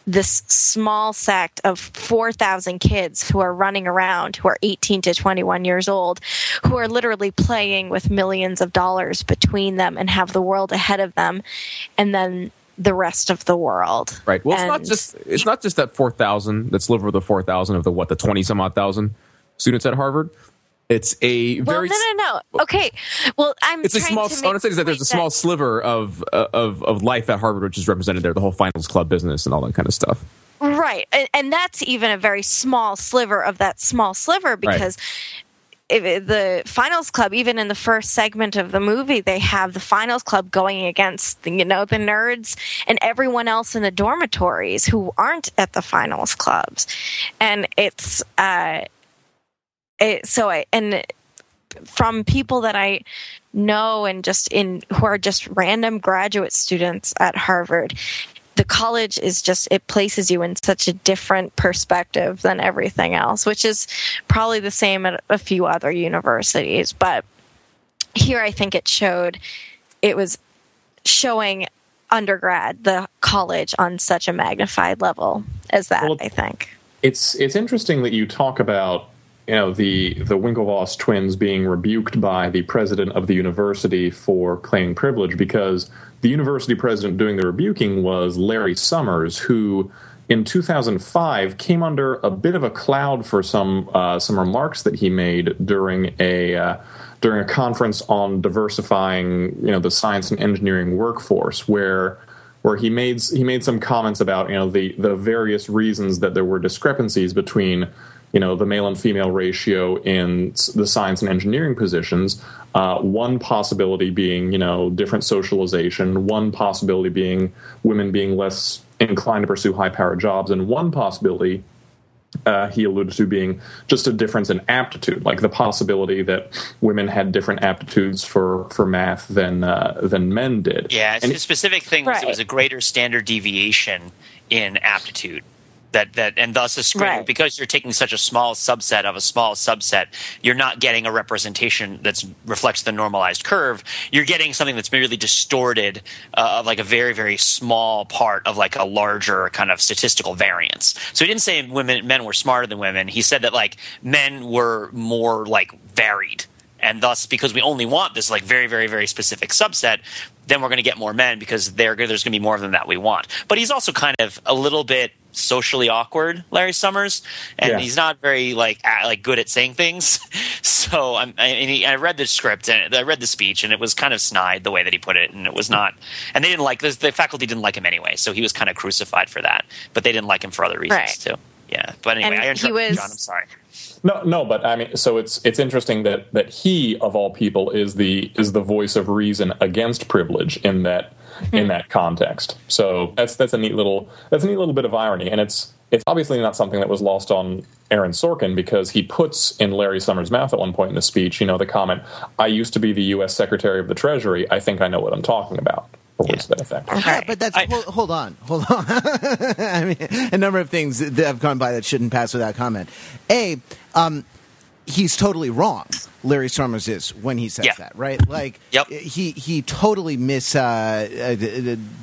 this small sect of 4,000 kids who are running around, who are 18 to 21 years old, who are literally playing with millions of dollars between them and have the world ahead of them, and then the rest of the world. Right. Well, it's not just it's not just that four thousand that sliver of the four thousand of the what the twenty some odd thousand students at Harvard. It's a Well, very no, no, no. Okay. Well, I'm. it's a small. I make want to say is that there's a small point sliver of of of life at Harvard, which is represented there. The whole finals club business and all that kind of stuff. Right. And, and that's even a very small sliver of that small sliver because if the finals club, even in the first segment of the movie, they have the finals club going against, the, you know, the nerds and everyone else in the dormitories who aren't at the finals clubs. And it's, uh, it, so I, and from people that I know and just in who are just random graduate students at Harvard. The college is just it places you in such a different perspective than everything else, which is probably the same at a few other universities. But here, I think it showed it was showing undergrad, the college, on such a magnified level as that. Well, I think it's it's interesting that you talk about you know the the Winklevoss twins being rebuked by the president of the university for claiming privilege because the university president doing the rebuking was Larry Summers, who in 2005 came under a bit of a cloud for some uh, some remarks that he made during a uh, during a conference on diversifying, you know, the science and engineering workforce, where where he made he made some comments about you know the the various reasons that there were discrepancies between you know the male and female ratio in the science and engineering positions. Uh, one possibility being you know different socialization. One possibility being women being less inclined to pursue high powered jobs, and one possibility uh, he alluded to being just a difference in aptitude, like the possibility that women had different aptitudes for, for math than uh, than men did. Yeah, and the specific thing was it was a greater standard deviation in aptitude that that and thus a screen right. because you're taking such a small subset of a small subset you're not getting a representation that reflects the normalized curve. You're getting something that's merely distorted uh, of like a very very small part of like a larger kind of statistical variance. So he didn't say women men were smarter than women. He said that like men were more like varied. And thus because we only want this like very very very specific subset then we're going to get more men because there's going to be more of them that we want. But he's also kind of a little bit socially awkward Larry Summers, and yeah. he's not very like like good at saying things. <laughs> so I'm, I, he, I read the script and I read the speech, and it was kind of snide the way that he put it, and it was not. And they didn't like this. The faculty didn't like him anyway, so he was kind of crucified for that. But they didn't like him for other reasons right. too. Yeah, but anyway, and I interrupted was, John. I'm sorry. No, no, but I mean, so it's it's interesting that that he of all people is the is the voice of reason against privilege in that in that context. So that's that's a neat little that's a neat little bit of irony, and it's it's obviously not something that was lost on Aaron Sorkin because he puts in Larry Summers' mouth at one point in the speech, you know, the comment, "I used to be the U.S. Secretary of the Treasury. I think I know what I'm talking about." Or words to that effect. Okay. Yeah, but that's I, hold, hold, on, hold on. <laughs> I mean, a number of things that have gone by that shouldn't pass without comment. A, um, he's totally wrong. Larry Summers is when he says yeah. that, right? Like, yep. he he totally miss uh,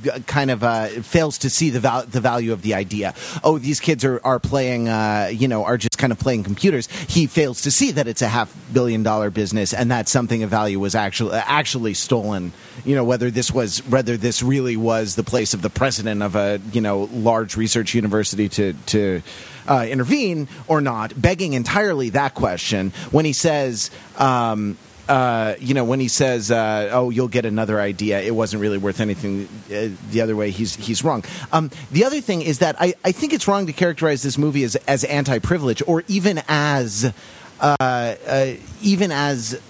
uh, kind of uh, fails to see the val- the value of the idea. Oh, these kids are are playing, uh, you know, are just kind of playing computers. He fails to see that it's a half billion dollar business and that something of value was actually actually stolen. You know, whether this was whether this really was the place of the president of a you know large research university to to uh, intervene or not, begging entirely that question when he says. Um, uh, you know, when he says, uh, "Oh, you'll get another idea," it wasn't really worth anything. Uh, the other way, he's he's wrong. Um, the other thing is that I, I think it's wrong to characterize this movie as as anti-privilege or even as uh, uh, even as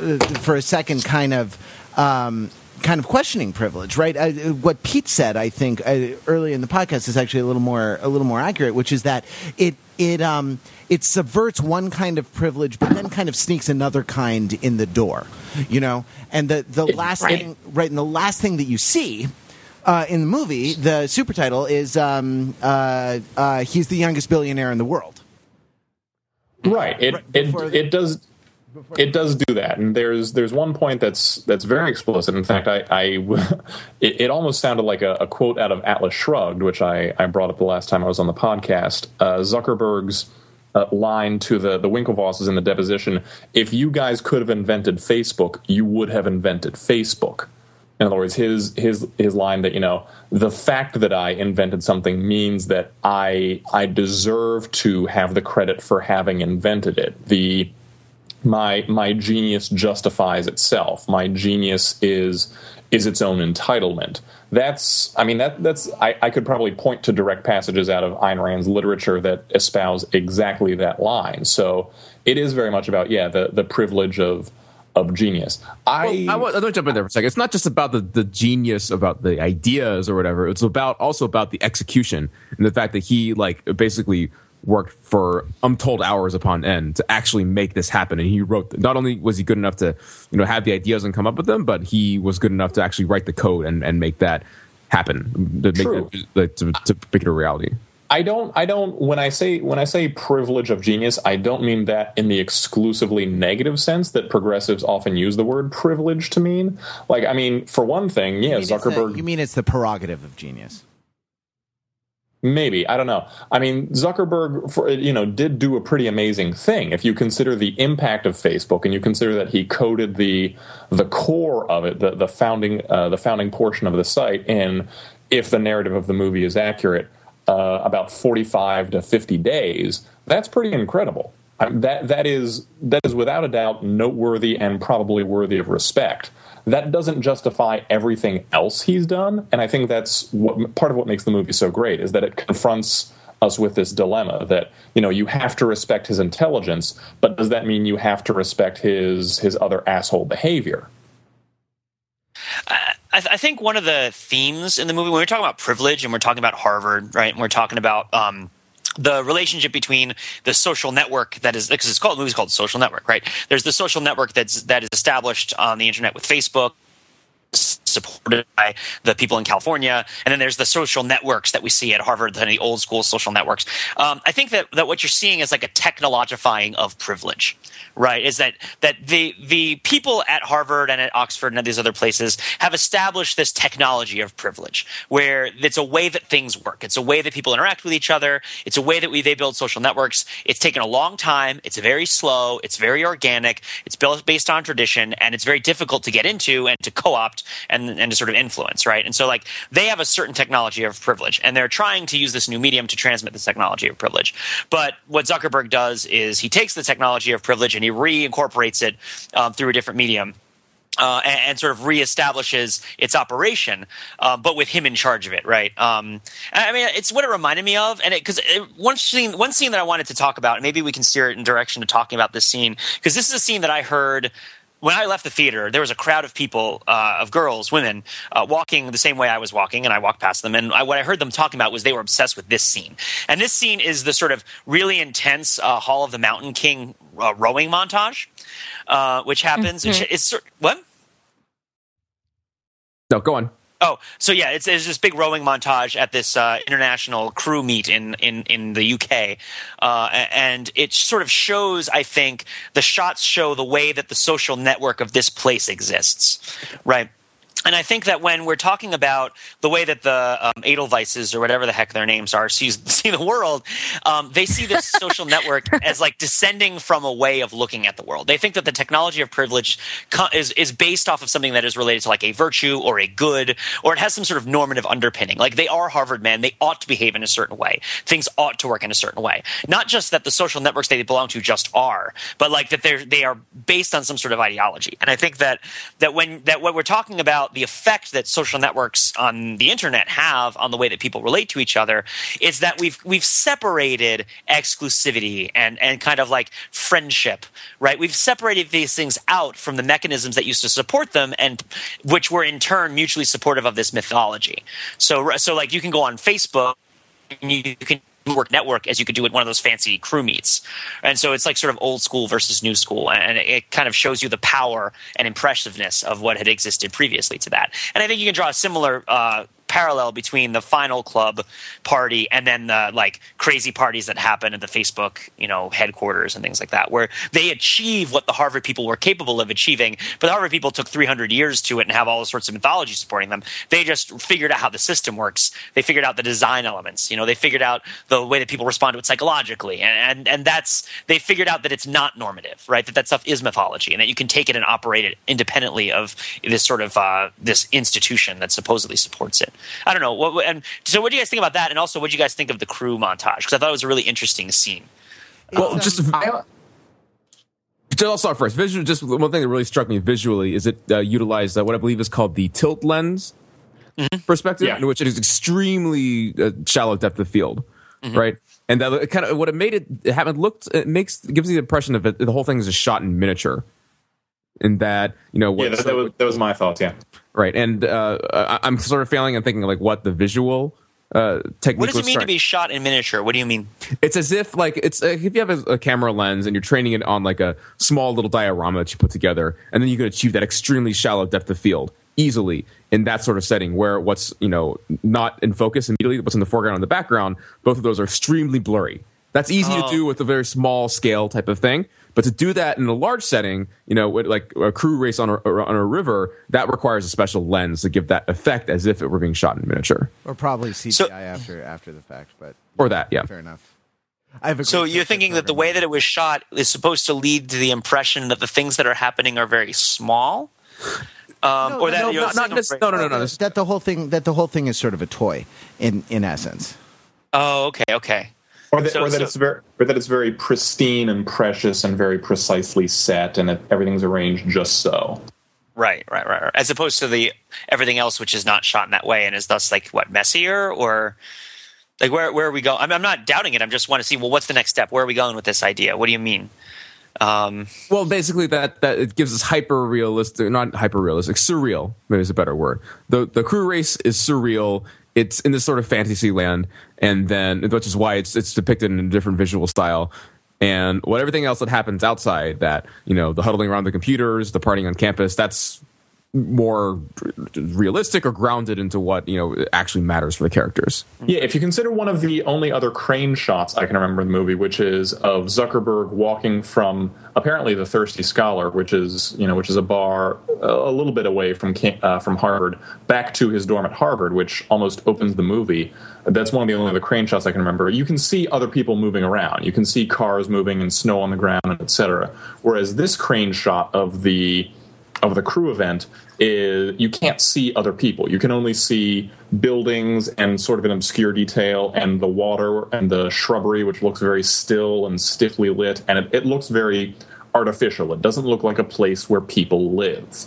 uh, for a second kind of. Um, kind of questioning privilege, right? Uh, what Pete said, I think, uh, early in the podcast is actually a little more a little more accurate, which is that it it um it subverts one kind of privilege, but then kind of sneaks another kind in the door, you know. And the the last right. thing, right, and the last thing that you see. Uh, in the movie, the super title is um, uh, uh, "He's the youngest billionaire in the world." Right. It right it, it does it does do that, and there's there's one point that's that's very explicit. In fact, I, I <laughs> it, it, almost sounded like a, a, quote out of Atlas Shrugged, which I, I brought up the last time I was on the podcast. Uh, Zuckerberg's uh, line to the the Winklevosses in the deposition: "If you guys could have invented Facebook, you would have invented Facebook." In other words, his his his line that you know the fact that I invented something means that I I deserve to have the credit for having invented it. The my my genius justifies itself. My genius is is its own entitlement. That's I mean that that's I, I could probably point to direct passages out of Ayn Rand's literature that espouse exactly that line. So it is very much about yeah the the privilege of of genius. I well, I want, to jump in there for a second. It's not just about the, the genius about the ideas or whatever. It's about also about the execution and the fact that he like basically worked for untold hours upon end to actually make this happen. And he wrote. Not only was he good enough to you know have the ideas and come up with them, but he was good enough to actually write the code and, and make that happen to True. make it, to, to make it a reality. I don't I don't when I say when I say privilege of genius, I don't mean that in the exclusively negative sense that progressives often use the word privilege to mean. Like I mean, for one thing, yeah, You mean it's the- Zuckerberg you mean it's the prerogative of genius? Maybe I don't know. I mean, Zuckerberg, for, you know, did do a pretty amazing thing. If you consider the impact of Facebook, and you consider that he coded the the core of it, the the founding uh, the founding portion of the site, in if the narrative of the movie is accurate, uh, about forty five to fifty days. That's pretty incredible. Um, that that is that is without a doubt noteworthy and probably worthy of respect that doesn't justify everything else he's done and i think that's what part of what makes the movie so great is that it confronts us with this dilemma that you know you have to respect his intelligence but does that mean you have to respect his his other asshole behavior I, I think one of the themes in the movie when we're talking about privilege and we're talking about Harvard, right? And we're talking about um, the relationship between the social network that is because it's called the movie's called Social Network, right? There's the social network that's that is established on the internet with Facebook supported by the people in California, and then there's the social networks that we see at Harvard, the old school social networks. Um, I think that, that what you're seeing is like a technologifying of privilege, right? Is that that the the people at Harvard and at Oxford and at these other places have established this technology of privilege, where it's a way that things work. It's a way that people interact with each other. It's a way that we they build social networks. It's taken a long time. It's very slow. It's very organic. It's built based on tradition, and it's very difficult to get into and to co-opt and and to sort of influence, right? And so like they have a certain technology of privilege, and they're trying to use this new medium to transmit this technology of privilege. But what Zuckerberg does is he takes the technology of privilege and he reincorporates it um, through a different medium. Uh, and, and sort of reestablishes its operation, uh, but with him in charge of it, right? Um, I mean, it's what it reminded me of, and it because one scene, one scene that I wanted to talk about, maybe we can steer it in direction to talking about this scene, because this is a scene that I heard when I left the theater, there was a crowd of people, uh, of girls, women, uh, walking the same way I was walking, and I walked past them. And I, what I heard them talking about was they were obsessed with this scene. And this scene is the sort of really intense uh, Hall of the Mountain King uh, rowing montage, uh, which happens. Mhm. It's, it's what? No, go on. Oh, so yeah, it's there's this big rowing montage at this uh, international crew meet in in in the UK, uh, and it sort of shows. I think the shots show the way that the social network of this place exists, right? And I think that when we're talking about the way that the um, Edelweisses or whatever the heck their names are see, <laughs> see the world, um, they see this social network <laughs> as like descending from a way of looking at the world. They think that the technology of privilege co- is is based off of something that is related to like a virtue or a good, or it has some sort of normative underpinning. Like they are Harvard men, they ought to behave in a certain way. Things ought to work in a certain way. Not just that the social networks they belong to just are, but like that they're they are based on some sort of ideology. And I think that that when that what we're talking about the effect that social networks on the internet have on the way that people relate to each other is that we've we've separated exclusivity and and kind of like friendship right? We've separated these things out from the mechanisms that used to support them and which were in turn mutually supportive of this mythology. So so like you can go on facebook and you can work network as you could do at one of those fancy crew meets. And so it's like sort of old school versus new school. And it kind of shows you the power and impressiveness of what had existed previously to that. And I think you can draw a similar uh, parallel between the final club party and then the like crazy parties that happen at the Facebook, you know, headquarters and things like that, where they achieve what the Harvard people were capable of achieving, but the Harvard people took 300 years to it and have all sorts of mythology supporting them. They just figured out how the system works. They figured out the design elements. You know, they figured out the way that people respond to it psychologically, and and, and that's they figured out that it's not normative, right? That that stuff is mythology, and that you can take it and operate it independently of this sort of uh, this institution that supposedly supports it. I don't know. What, and so, what do you guys think about that? And also, what do you guys think of the crew montage? Because I thought it was a really interesting scene. Well, just I, I'll start first. Visual, just one thing that really struck me visually is it uh, utilized uh, what I believe is called the tilt lens perspective, Yeah. in which it is extremely uh, shallow depth of field, right? And that it kind of what it made it, it haven't looked it makes gives the impression of it, the whole thing is a shot in miniature. In that you know, what, yeah, that, so- that, was, that was my thoughts. Yeah, right? And uh, I, I'm sort of failing and thinking like what the visual uh, technique. What does it mean to be shot in miniature? What do you mean? It's as if like it's uh, if you have a, a camera lens and you're training it on like a small little diorama that you put together, and then you can achieve that extremely shallow depth of field easily in that sort of setting where what's you know not in focus immediately, what's in the foreground and the background, both of those are extremely blurry. That's easy to Oh. do with a very small scale type of thing, but to do that in a large setting, you know, like a crew race on a, on a river, that requires a special lens to give that effect as if it were being shot in miniature, Or probably CGI So- after after the fact, but or that, yeah. fair enough. I have a So you're thinking that the way that it was shot is supposed to lead to the impression that the things that are happening are very small, um, No, or that no, you're not- not no, no, no, no. that the whole thing that the whole thing is sort of a toy in in essence. Oh, okay, okay. Or that, So- or that so- it's very, or that it's very pristine and precious and very precisely set, and it, everything's arranged just so. Right, right, right, right. As opposed to the everything else, which is not shot in that way, and is thus like what messier or like where where are we going? I'm, I'm not doubting it. I'm just want to see well, what's the next step? Where are we going with this idea? What do you mean? Um, Well, basically, that that it gives us hyper realistic, not hyper realistic, surreal. Maybe is a better word. the The crew race is surreal. It's in this sort of fantasy land, and then which is why it's it's depicted in a different visual style. And what everything else that happens outside that, you know, the huddling around the computers, the partying on campus, that's more realistic or grounded into what you know actually matters for the characters. Yeah, if you consider one of the only other crane shots I can remember in the movie, which is of Zuckerberg walking from apparently the Thirsty Scholar, which is you know which is a bar a little bit away from uh, from Harvard, back to his dorm at Harvard, which almost opens the movie. That's one of the only other crane shots I can remember. You can see other people moving around. You can see cars moving and snow on the ground, etc. Whereas this crane shot of the of the crew event is you can't see other people. You can only see buildings and sort of an obscure detail and the water and the shrubbery, which looks very still and stiffly lit, and it, it looks very artificial. It doesn't look like a place where people live.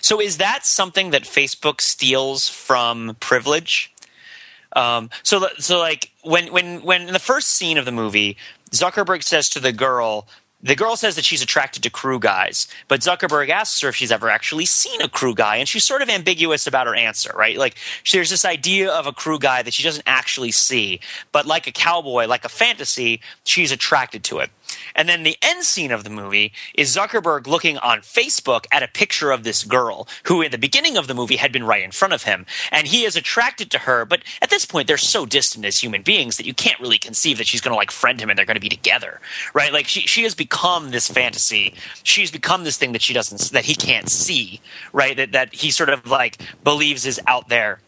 so is that something that Facebook steals from privilege? Um, so, so like when when when in the first scene of the movie, Zuckerberg says to the girl, the girl says that she's attracted to crew guys, but Zuckerberg asks her if she's ever actually seen a crew guy, and she's sort of ambiguous about her answer, right? Like there's this idea of a crew guy that she doesn't actually see, but like a cowboy, like a fantasy, she's attracted to it. And then the end scene of the movie is Zuckerberg looking on Facebook at a picture of this girl who, in the beginning of the movie, had been right in front of him. And he is attracted to her, but at this point, they're so distant as human beings that you can't really conceive that she's going to like friend him and they're going to be together, right? Like she, she has become this fantasy. She's become this thing that she doesn't, that he can't see, right? That, that he sort of like believes is out there.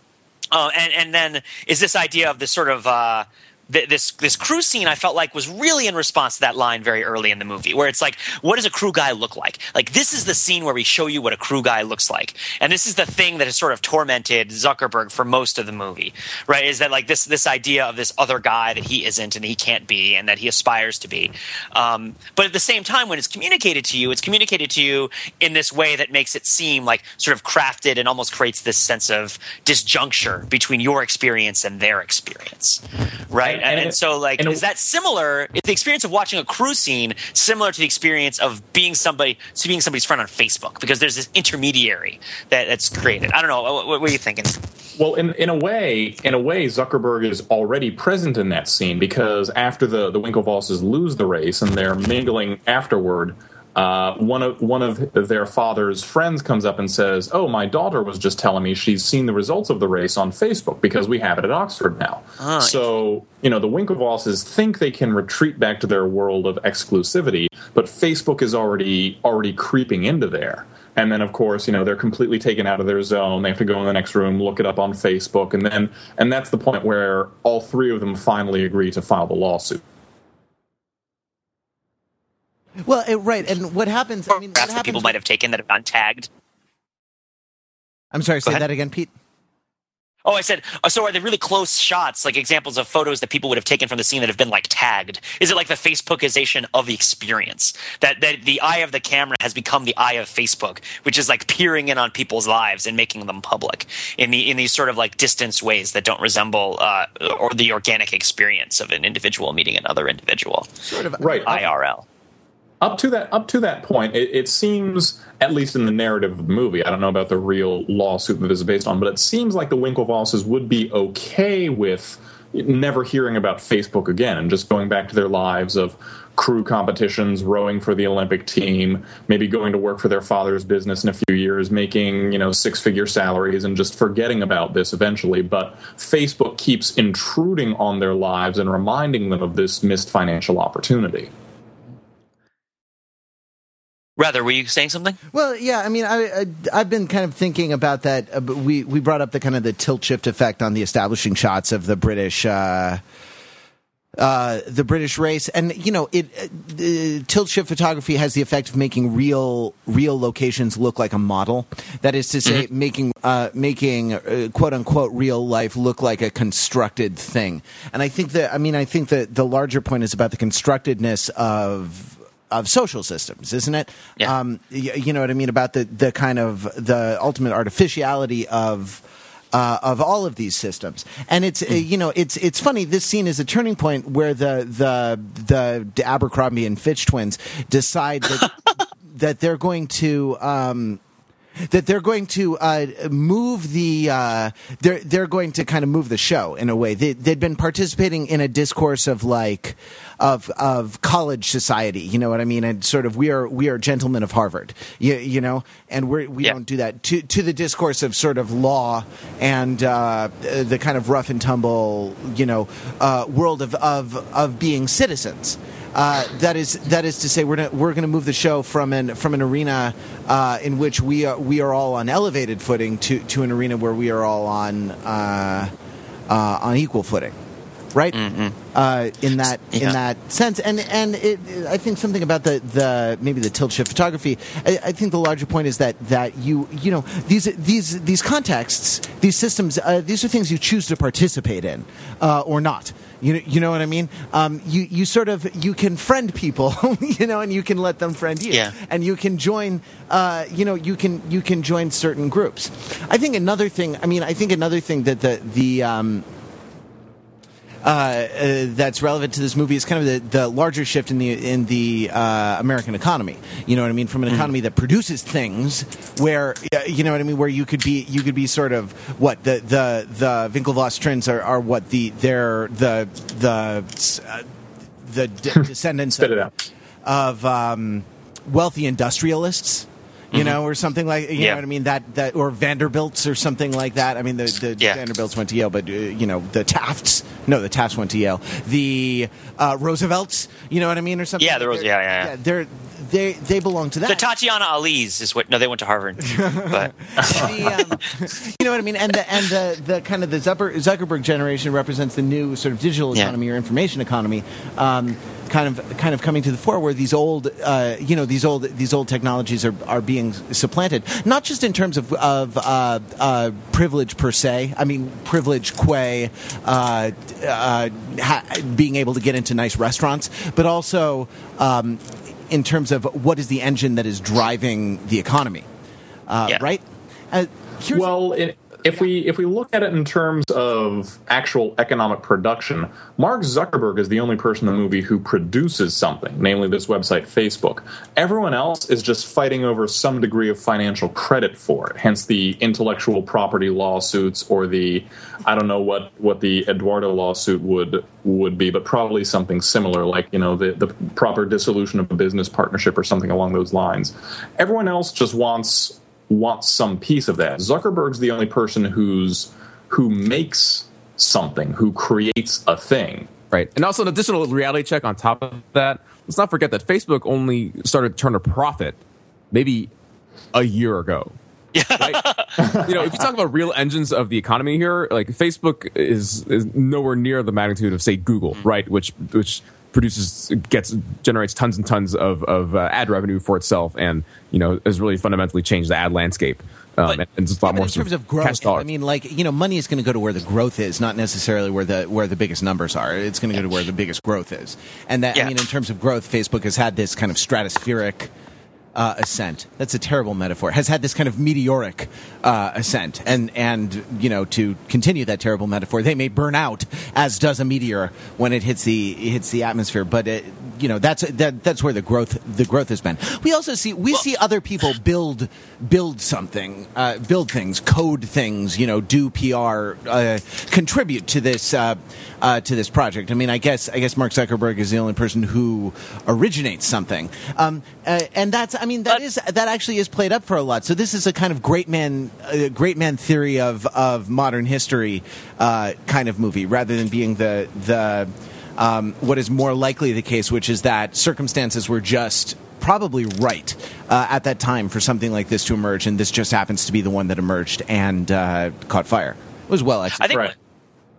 Uh, and, and then is this idea of this sort of, uh, th- this this crew scene I felt like was really in response to that line very early in the movie, where it's like, what does a crew guy look like? Like this is the scene where we show you what a crew guy looks like, and this is the thing that has sort of tormented Zuckerberg for most of the movie, right? Is that like this this idea of this other guy that he isn't and he can't be and that he aspires to be, um, but at the same time, when it's communicated to you, it's communicated to you in this way that makes it seem like sort of crafted and almost creates this sense of disjuncture between your experience and their experience, right? And- And, and so, like, and is that similar? Is the experience of watching a crew scene similar to the experience of being somebody, to being somebody's friend on Facebook? Because there's this intermediary that, that's created. I don't know. What, what are you thinking? Well, in in a way, in a way, Zuckerberg is already present in that scene because after the the Winklevosses lose the race and they're mingling afterward, uh, one of one of their father's friends comes up and says, "Oh, my daughter was just telling me she's seen the results of the race on Facebook because we have it at Oxford now." Ah, so you know, the Winklevosses think they can retreat back to their world of exclusivity, but Facebook is already already creeping into there. And then, of course, you know they're completely taken out of their zone. They have to go in the next room, look it up on Facebook, and then and that's the point where all three of them finally agree to file the lawsuit. Well, it, right, and what happens? I mean, what Perhaps that happens? people might have taken that have gone tagged. I'm sorry, say ahead. that again, Pete. Oh, I said. uh, So, are they really close shots, like examples of photos that people would have taken from the scene that have been like tagged? Is it like the Facebookization of the experience that that the eye of the camera has become the eye of Facebook, which is like peering in on people's lives and making them public in the in these sort of like distance ways that don't resemble uh, or the organic experience of an individual meeting another individual, Sort of. Right. IRL. Up to that up to that point, it, it, seems, at least in the narrative of the movie, I don't know about the real lawsuit that this is based on, but it seems like the Winklevosses would be okay with never hearing about Facebook again and just going back to their lives of crew competitions, rowing for the Olympic team, maybe going to work for their father's business in a few years, making, you know, six-figure salaries and just forgetting about this eventually, but Facebook keeps intruding on their lives and reminding them of this missed financial opportunity. Wrather, were you saying something? Well, yeah. I mean, I, I have been kind of thinking about that. Uh, we we brought up the kind of the tilt shift effect on the establishing shots of the British. Uh, uh, the British race, and you know, it uh, tilt shift photography has the effect of making real real locations look like a model. That is to say, mm-hmm. making uh, making uh, quote unquote real life look like a constructed thing. And I think that I mean I think that the larger point is about the constructedness of of social systems, isn't it? Yeah. Um, you, you, know what I mean about the the kind of the ultimate artificiality of. Uh, of all of these systems, and it's uh, you know it's it's funny. This scene is a turning point where the the the Abercrombie and Fitch twins decide that <laughs> that they're going to um, that they're going to uh, move the uh, they're they're going to kind of move the show in a way. They, they'd been participating in a discourse of like of of college society. You know what I mean? And sort of we are we are gentlemen of Harvard. You, you know, and we're, we yeah. don't do that to to the discourse of sort of law and uh, the kind of rough and tumble you know uh, world of of of being citizens. Uh, that is that is to say we're gonna, we're going to move the show from an from an arena uh, in which we are we are all on elevated footing to to an arena where we are all on uh, uh on equal footing right? Mm-hmm. Uh, in that yeah. in that sense, and and it, I think something about the the maybe the tilt shift photography. I, I, think the larger point is that that you you know these these these contexts, these systems, uh, these are things you choose to participate in uh, or not. You know, you know what I mean? Um, you you sort of you can friend people, <laughs> you know, and you can let them friend you, yeah. and you can join. Uh, you know, you can you can join certain groups. I think another thing. I mean, I think another thing that the the um, uh, uh, that's relevant to this movie is kind of the, the larger shift in the in the uh, American economy. You know what I mean? From an mm-hmm. economy that produces things, where you know what I mean, where you could be you could be sort of what the the the Winklevoss twins are, are what the they're the the uh, the d- <laughs> descendants of, of um, wealthy industrialists you mm-hmm. know, or something like you yeah. know what I mean. That that or Vanderbilts or something like that. I mean, the, the yeah. Vanderbilts went to Yale, but uh, you know the Tafts. No, the Tafts went to Yale. The uh, Roosevelts. You know what I mean, or something. Yeah, the Rose. Yeah, yeah, yeah. They're they they belong to that. The Tatiana Ali's is what. No, they went to Harvard. but <laughs> the, um, you know what I mean. And the and the, the kind of the Zuckerberg generation represents the new sort of digital economy yeah. or information economy. Um, kind of kind of coming to the fore where these old uh, you know these old these old technologies are, are being supplanted. Not just in terms of, of uh, uh, privilege per se. I mean privilege qua uh, uh, ha- being able to get into nice restaurants but also um, in terms of what is the engine that is driving the economy. Uh, yeah. right? Well it, if we if we look at it in terms of actual economic production, Mark Zuckerberg is the only person in the movie who produces something, namely this website Facebook. Everyone else is just fighting over some degree of financial credit for it. Hence the intellectual property lawsuits or the I don't know what what the Eduardo lawsuit would would be, but probably something similar, like you know the the proper dissolution of a business partnership or something along those lines. Everyone else just wants wants some piece of that. Zuckerberg's the only person who's who makes something, who creates a thing. Right. And also an additional reality check on top of that. Let's not forget that Facebook only started to turn a profit maybe a year ago. <laughs> Yeah. Right? you know, if you talk about real engines of the economy here, like Facebook is is nowhere near the magnitude of say Google, mm-hmm. right? Which which produces gets generates tons and tons of, of uh, ad revenue for itself and you know has really fundamentally changed the ad landscape um, but, and, and it's a lot yeah, more in terms of growth i mean like you know money is going to go to where the growth is not necessarily where the where the biggest numbers are. It's going to go to where the biggest growth is. And that yeah. i mean in terms of growth facebook has had this kind of stratospheric uh, ascent. That's a terrible metaphor. Has had this kind of meteoric uh, ascent, and and you know to continue that terrible metaphor, they may burn out as does a meteor when it hits the hits the atmosphere. But it, you know that's that that's where the growth the growth has been. We also see we see other people build build something, uh, build things, code things, you know, do PR, uh, contribute to this uh, uh, to this project. I mean, I guess I guess Mark Zuckerberg is the only person who originates something, um, uh, and that's I mean that But- is that actually is played up for a lot. So this is a kind of great man uh, great man theory of of modern history uh, kind of movie, rather than being the the um, what is more likely the case, which is that circumstances were just probably right uh, at that time for something like this to emerge, and this just happens to be the one that emerged and uh, caught fire. It was well I executed.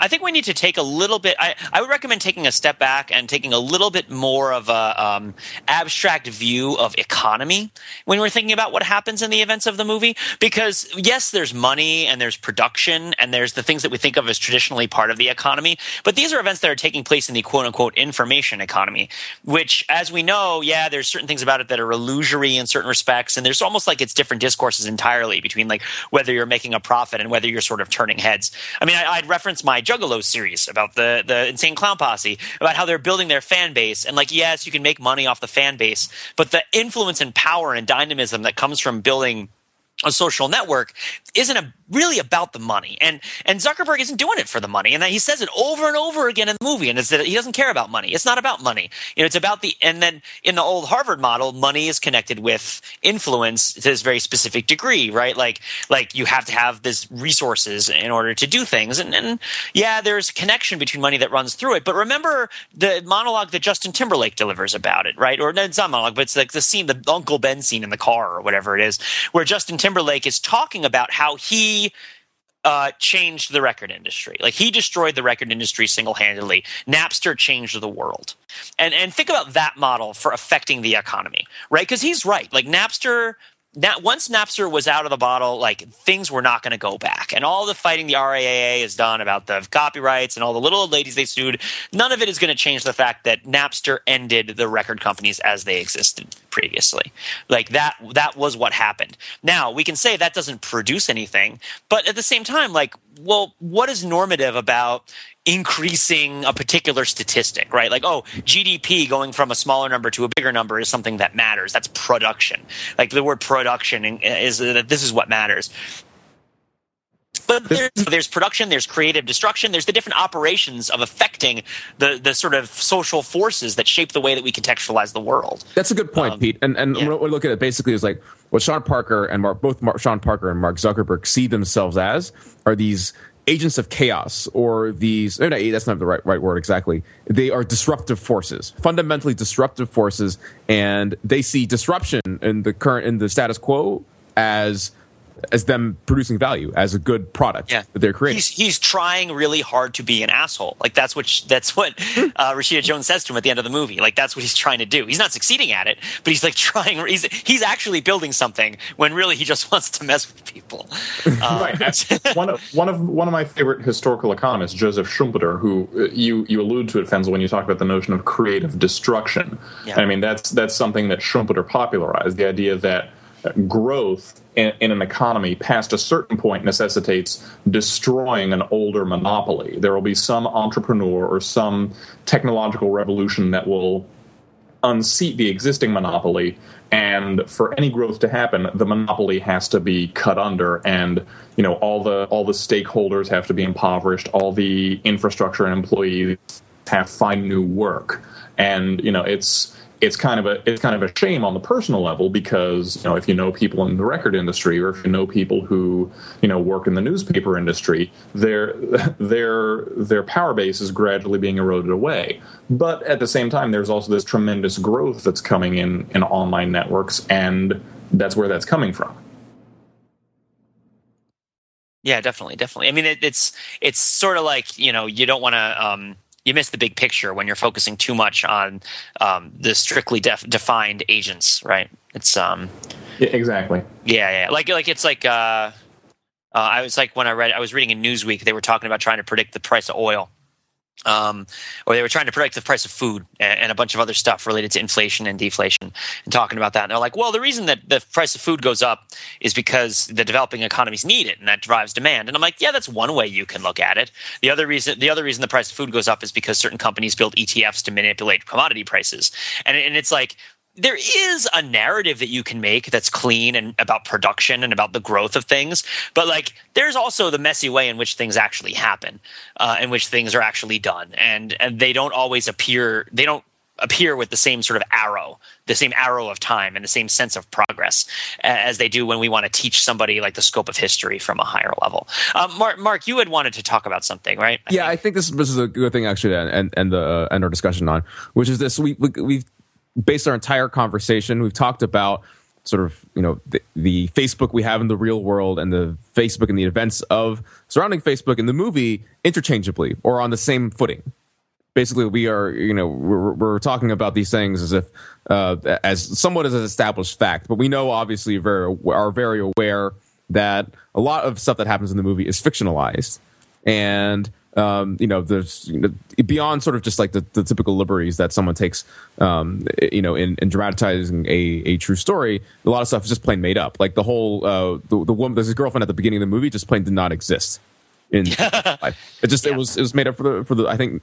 I think we need to take a little bit. I, I would recommend taking a step back and taking a little bit more of a um, abstract view of economy when we're thinking about what happens in the events of the movie. Because yes, there's money and there's production and there's the things that we think of as traditionally part of the economy. But these are events that are taking place in the quote unquote information economy, which, as we know, yeah, there's certain things about it that are illusory in certain respects, and there's almost like it's different discourses entirely between like whether you're making a profit and whether you're sort of turning heads. I mean, I, I'd reference my Juggalo series about the the Insane Clown Posse about how they're building their fan base, and like yes, you can make money off the fan base, but the influence and power and dynamism that comes from building a social network isn't a, really about the money. And and Zuckerberg isn't doing it for the money. And he says it over and over again in the movie and it's that he doesn't care about money. It's not about money. You know it's about the and then in the old Harvard model money is connected with influence to this very specific degree right? Like like you have to have this resources in order to do things. And, and yeah there's a connection between money that runs through it. But remember the monologue that Justin Timberlake delivers about it right? Or no, it's not monologue but it's like the scene the Uncle Ben scene in the car or whatever it is where Justin Timberlake is talking about how he uh, changed the record industry. Like he destroyed the record industry single handedly. Napster changed the world. And and think about that model for affecting the economy, right? Because he's right. Like Napster. Na- once Napster was out of the bottle, like things were not going to go back, and all the fighting the RIAA has done about the copyrights and all the little old ladies they sued, none of it is going to change the fact that Napster ended the record companies as they existed previously. Like that, that was what happened. Now we can say that doesn't produce anything, but at the same time, like, well, what is normative about increasing a particular statistic, right? Like, oh, GDP going from a smaller number to a bigger number is something that matters. That's production. Like the word production is that this is what matters. But there's, there's production, there's creative destruction, there's the different operations of affecting the, the sort of social forces that shape the way that we contextualize the world. That's a good point, Um, Pete. And and yeah. what we look at it basically is like what Sean Parker and Mark, both Mark, Sean Parker and Mark Zuckerberg see themselves as are these agents of chaos or these no, that's not the right right word exactly. They are disruptive forces, fundamentally disruptive forces, and they see disruption in the current in the status quo as as them producing value as a good product Yeah, that they're creating. He's he's trying really hard to be an asshole. Like that's what sh- that's what uh, Rashida Jones says to him at the end of the movie. Like that's what he's trying to do. He's not succeeding at it, but he's like <laughs> trying. He's he's actually building something when really he just <laughs> wants to mess with people. Um, <laughs> Right. one of one of one of my favorite historical economists, Joseph Schumpeter, who uh, you you allude to it, Fenzel, when you talk about the notion of creative destruction. Yeah. I mean, that's that's something that Schumpeter popularized. The idea that uh, growth in, in an economy past a certain point necessitates destroying an older monopoly. There will be some entrepreneur or some technological revolution that will unseat the existing monopoly and for any growth to happen the monopoly has to be cut under and you know all the all the stakeholders have to be impoverished all the infrastructure and employees have to find new work and you know it's it's kind of a it's kind of a shame on the personal level because you know if you know people in the record industry or if you know people who you know work in the newspaper industry their <laughs> their their power base is gradually being eroded away but at the same time there's also this tremendous growth that's coming in in online networks and that's where that's coming from Yeah, definitely, definitely. I mean, it, it's it's sort of like you know you don't want to um, you miss the big picture when you're focusing too much on um, the strictly def- defined agents, right? It's um yeah, exactly yeah yeah like like it's like uh, uh, I was like when I read I was reading in Newsweek they were talking about trying to predict the price of oil. Um, or they were trying to predict the price of food and, and, a bunch of other stuff related to inflation and deflation and talking about that. And they're like, well, the reason that the price of food goes up is because the developing economies need it and that drives demand. And I'm like, yeah, that's one way you can look at it. The other reason, the other reason the price of food goes up is because certain companies build ETFs to manipulate commodity prices. And, and it's like, there is a narrative that you can make that's clean and about production and about the growth of things but like there's also the messy way in which things actually happen uh, in which things are actually done and and they don't always appear they don't appear with the same sort of arrow the same arrow of time and the same sense of progress as they do when we want to teach somebody like the scope of history from a higher level um, mark, mark you had wanted to talk about something right I yeah think. i think this, this is a good thing actually to end, end, the, uh, end our discussion on which is this we, we, we've based our entire conversation, we've talked about sort of you know the, the, Facebook we have in the real world and the Facebook and the events of surrounding Facebook in the movie interchangeably or on the same footing. Basically, we are you know we're, we're talking about these things as if uh, as somewhat as an established fact, but we know obviously very are very aware that a lot of stuff that happens in the movie is fictionalized and um, you know, there's you know, beyond sort of just like the, the typical liberties that someone takes, um, you know, in, in dramatizing a, a true story. A lot of stuff is just plain made up. Like the whole uh, the, the woman, there's a girlfriend at the beginning of the movie, just plain did not exist. In <laughs> life. it just yeah. it was it was made up for the for the I think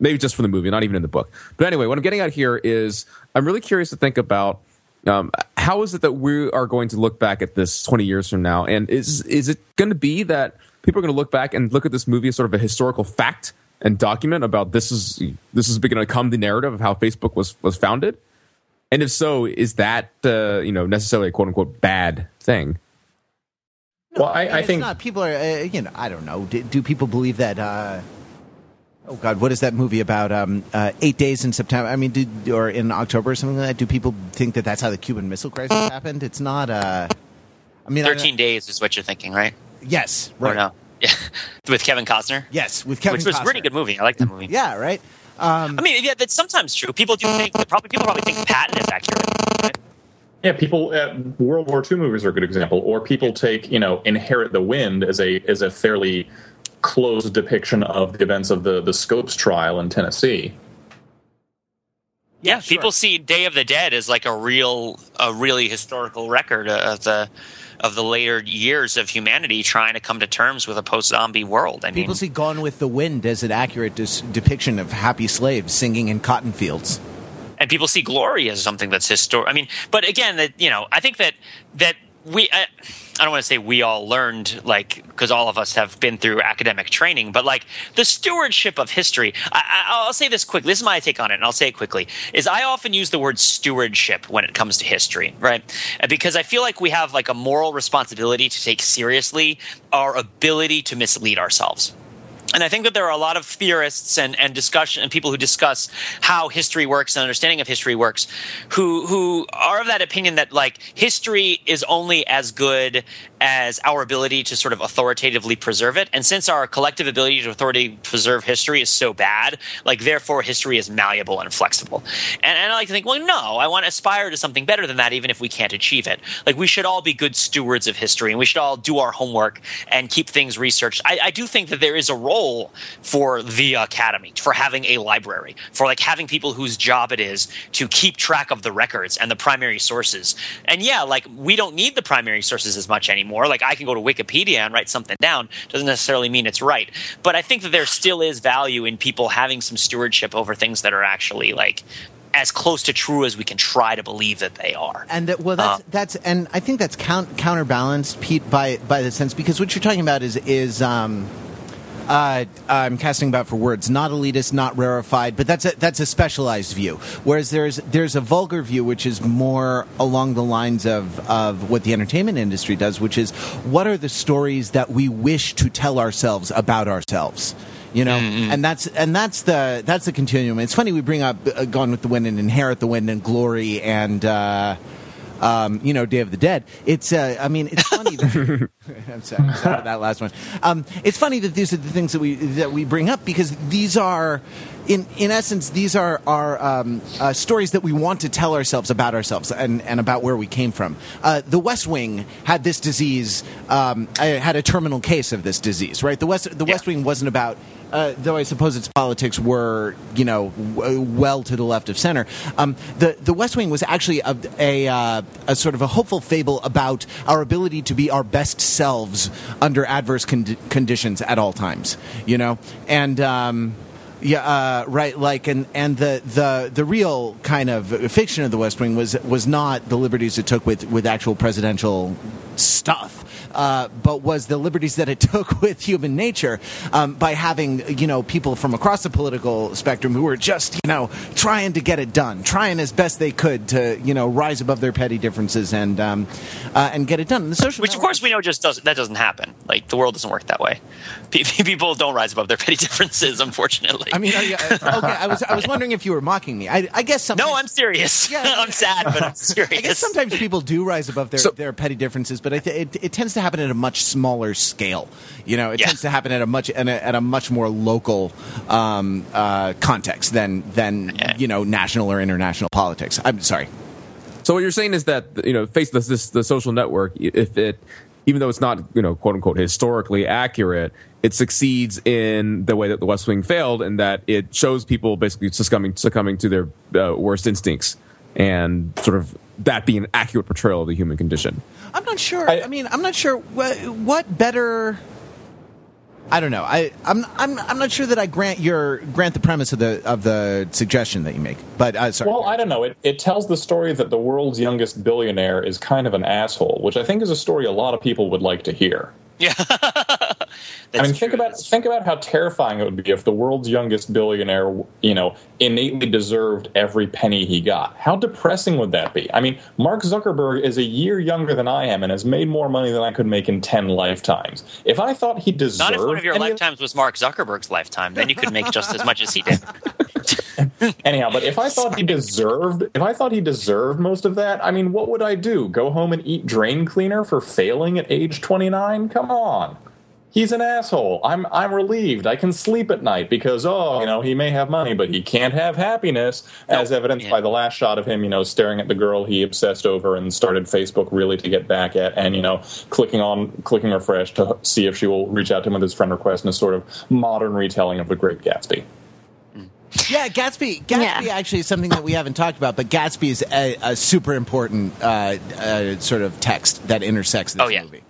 maybe just for the movie, not even in the book. But anyway, what I'm getting at here is I'm really curious to think about. Um, how is it that we are going to look back at this 20 years from now? And is is it going to be that people are going to look back and look at this movie as sort of a historical fact and document about this is this is going to become the narrative of how Facebook was was founded. And if so, is that uh, you know necessarily a quote unquote bad thing? No, well, I, I think not. People are uh, you know I don't know. Do, do people believe that? Uh, oh God, what is that movie about? Um, uh, eight days in September. I mean, do, or in October or something like that. Do people think that that's how the Cuban Missile Crisis happened? It's not. Uh, I mean, thirteen I, days is what you're thinking, right? Yes, right. Or no? <laughs> Yeah, with Kevin Costner. Yes, with Kevin, which was a pretty good movie. I like that movie. Yeah, right. Um, I mean, yeah, that's sometimes true. People do think probably people probably think Patton is accurate. Right? Yeah, people. Uh, World War II movies are a good example, or people take you know Inherit the Wind as a as a fairly close depiction of the events of the the Scopes trial in Tennessee. Yeah, sure. people see Day of the Dead as like a real, a really historical record of the of the later years of humanity trying to come to terms with a post-zombie world. I people mean, see Gone with the Wind as an accurate dis- depiction of happy slaves singing in cotton fields and people see glory as something that's historic. I mean, but again, that you know, I think that that we I, I, don't want to say we all learned like because all of us have been through academic training but like the stewardship of history I, will say this quickly this is my take on it and i'll say it quickly is i often use the word stewardship when it comes to history right? Uh, because i feel like we have like a moral responsibility to take seriously our ability to mislead ourselves and I think that there are a lot of theorists and, and discussion and people who discuss how history works and understanding of history works who who are of that opinion that like history is only as good as our ability to sort of authoritatively preserve it. And since our collective ability to authoritatively preserve history is so bad, like therefore history is malleable and flexible. And, and I like to think, well, no, I want to aspire to something better than that, even if we can't achieve it. Like we should all be good stewards of history and we should all do our homework and keep things researched. I, I do think that there is a role for the academy, for having a library, for like having people whose job it is to keep track of the records and the primary sources. And yeah, like we don't need the primary sources as much anymore anymore. Like I can go to Wikipedia and write something down. Doesn't necessarily mean it's right. But I think that there still is value in people having some stewardship over things that are actually like as close to true as we can try to believe that they are. And that, well, that's, uh, that's and I think that's count, counterbalanced, Pete, by by the sense because what you're talking about is is um, uh, I'm casting about for words, not elitist, not rarefied, but that's a, that's a specialized view. Whereas there's there's a vulgar view, which is more along the lines of of what the entertainment industry does, which is what are the stories that we wish to tell ourselves about ourselves you know mm-hmm. and that's and that's the that's the continuum it's funny we bring up uh, gone with the wind and inherit the wind and glory and uh, um, you know, Day of the Dead. It's, uh, I mean, it's funny. That, <laughs> <laughs> I'm sorry, sorry that last one. Um, it's funny that these are the things that we that we bring up because these are, in in essence, these are our um, uh, stories that we want to tell ourselves about ourselves and, and about where we came from. Uh, the West Wing had this disease, um, had a terminal case of this disease, right? The West the yeah. West Wing wasn't about uh, though I suppose its politics were, you know, w- well to the left of center. Um, the the West Wing was actually a a, uh, a sort of a hopeful fable about our ability to be our best selves under adverse con- conditions at all times. You know, and. Um, yeah, uh, right. Like, and and the, the the real kind of fiction of the West Wing was was not the liberties it took with with actual presidential stuff. Uh, but was the liberties that it <laughs> took with human nature um, by having you know people from across the political spectrum who were just you know trying to get it done, trying as best they could to you know rise above their petty differences and um, uh, and get it done. And the social Which, of course, we know just doesn't that doesn't happen. Like the world doesn't work that way. <laughs> People don't rise above their petty <laughs> differences, unfortunately. I mean, are you- okay. I was I was wondering if you were mocking me. I, I guess sometimes. no, I'm serious. Yeah. I'm sad, but I'm serious. I guess sometimes people do rise above their, So- their petty differences, but I th- it, it tends to happen at a much smaller scale. You know, it Yeah. tends to happen at a much at a, at a much more local um, uh, context than than Yeah. you know national or international politics. I'm sorry. So what you're saying is that you know, face this, this the social network, if it, even though it's not you know quote unquote historically accurate, it succeeds in the way that the West Wing failed, and that it shows people basically succumbing succumbing to their uh, worst instincts, and sort of that be an accurate portrayal of the human condition. I'm not sure. I, I- mean, I'm not sure what, what better. I don't know. I, I'm, I'm, I'm not sure that I grant your grant the premise of the of the suggestion that you make. But uh, sorry. Well, I don't know. It, it tells the story that the world's youngest billionaire is kind of an asshole, which I think is a story a lot of people would like to hear. Yeah. <laughs> I mean, think about think about how terrifying it would be if the world's youngest billionaire, you know, innately deserved every penny he got. How depressing would that be? I mean, Mark Zuckerberg is a year younger than I am and has made more money than I could make in ten lifetimes. If I thought he deserved, Not if one of your lifetimes was Mark Zuckerberg's lifetime, then you could make just as much as he did. <laughs> <laughs> anyhow, but if I thought he deserved, if I thought he deserved most of that, I mean, what would I do? Go home and eat drain cleaner for failing at age twenty nine? Come on. He's an asshole. I'm I'm relieved. I can sleep at night because oh, you know, he may have money, but he can't have happiness, as evidenced Yeah. by the last shot of him, you know, staring at the girl he obsessed over and started Facebook really to get back at, and you know, clicking on clicking refresh to see if she will reach out to him with his friend request in a sort of modern retelling of The Great Gatsby. Yeah, Gatsby. Gatsby Yeah. actually is something that we haven't talked about, but Gatsby is a, a super important uh, uh, sort of text that intersects this Oh, yeah. movie.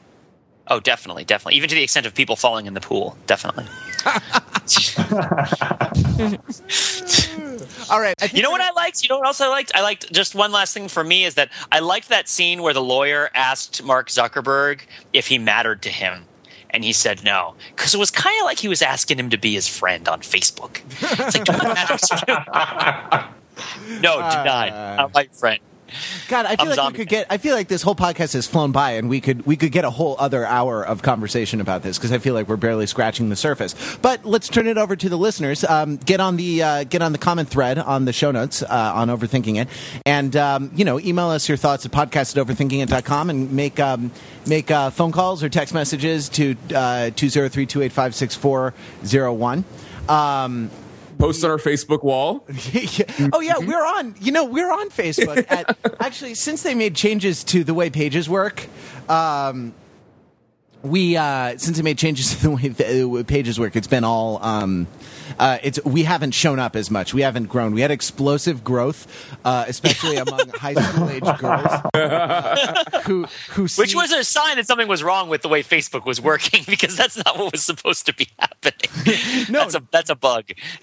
Oh, definitely, definitely. Even to the extent of people falling in the pool, definitely. <laughs> All right, You know what I liked? You know what else I liked? I liked just one last thing for me is that I liked that scene where the lawyer asked Mark Zuckerberg if he mattered to him. And he said no. Because it was kind of like he was asking him to be his friend on Facebook. It's like, do I matter to <laughs> you? No, denied. Not uh, my friend. God, I feel like zombie we could get. I feel like this whole podcast has flown by, and we could we could get a whole other hour of conversation about this because I feel like we're barely scratching the surface. But let's turn it over to the listeners. Um, get on the uh, get on the comment thread on the show notes uh, on overthinking it, and um, you know, email us your thoughts at podcast at overthinkingit.com and make um, make uh, phone calls or text messages to uh, two zero three two eight five six four zero one. Um, Post on our Facebook wall. <laughs> oh yeah, we're on. You know, we're on Facebook. <laughs> At, actually, since they made changes to the way pages work, um, we uh, since they made changes to the way the pages work, it's been all. Um, uh, it's we haven't shown up as much. We haven't grown. We had explosive growth, uh, especially <laughs> among high school age girls who who Which was a sign that something was wrong with the way Facebook was working <laughs> because that's not what was supposed to be happening. No. that's a that's a bug. <laughs>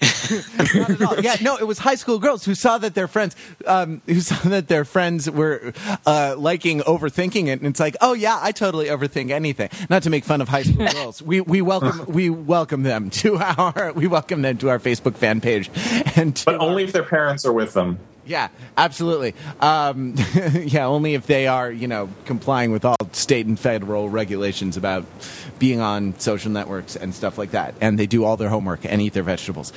Not at all. Yeah, no, it was high school girls who saw that their friends, um, who saw that their friends were uh, liking overthinking it, and it's like, oh yeah, I totally overthink anything. Not to make fun of high school girls, we we welcome we welcome them to our we welcome them to our Facebook fan page, <laughs> and But our- only if their parents are with them. yeah, absolutely. Um, <laughs> yeah, only if they are, you know, complying with all state and federal regulations about being on social networks and stuff like that, and they do all their homework and eat their vegetables.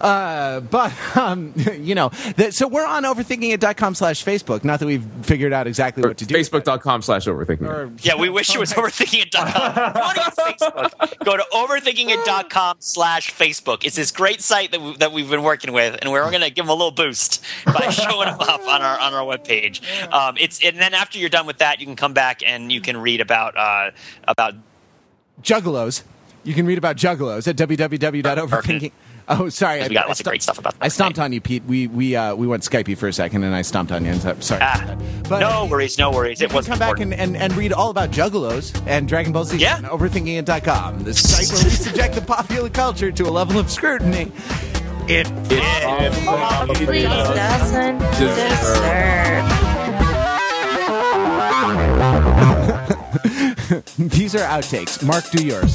Uh, but um, <laughs> you know, th- so we're on overthinkingit.com slash Facebook. Not that we've figured out exactly what to do. Facebook.com slash overthinking. it. Or- Yeah, we wish it was overthinkingit.com. If you <laughs> want to use Facebook, go to overthinkingit.com slash Facebook. It's this great site that, we, that we've been working with, and we're going to give them a little boost by <laughs> showing them up on our on our webpage. Um, it's and then after you're done with that, you can come back and you can read about uh, about juggalos. You can read about juggalos at www.overthinking. Oh, sorry. We got lots of great stuff about that. I stomped on you, Pete. We we uh, we went Skypey for a second, and I stomped on you. And so, sorry. Ah. But no worries, no worries. You It was come back and, and, and read all about juggalos and Dragon Ball Z Yeah. on overthinkingit.com, the site where we subject the popular culture to a level of scrutiny. It Please doesn't Deserve. deserve. <laughs> These are outtakes. Mark, do yours.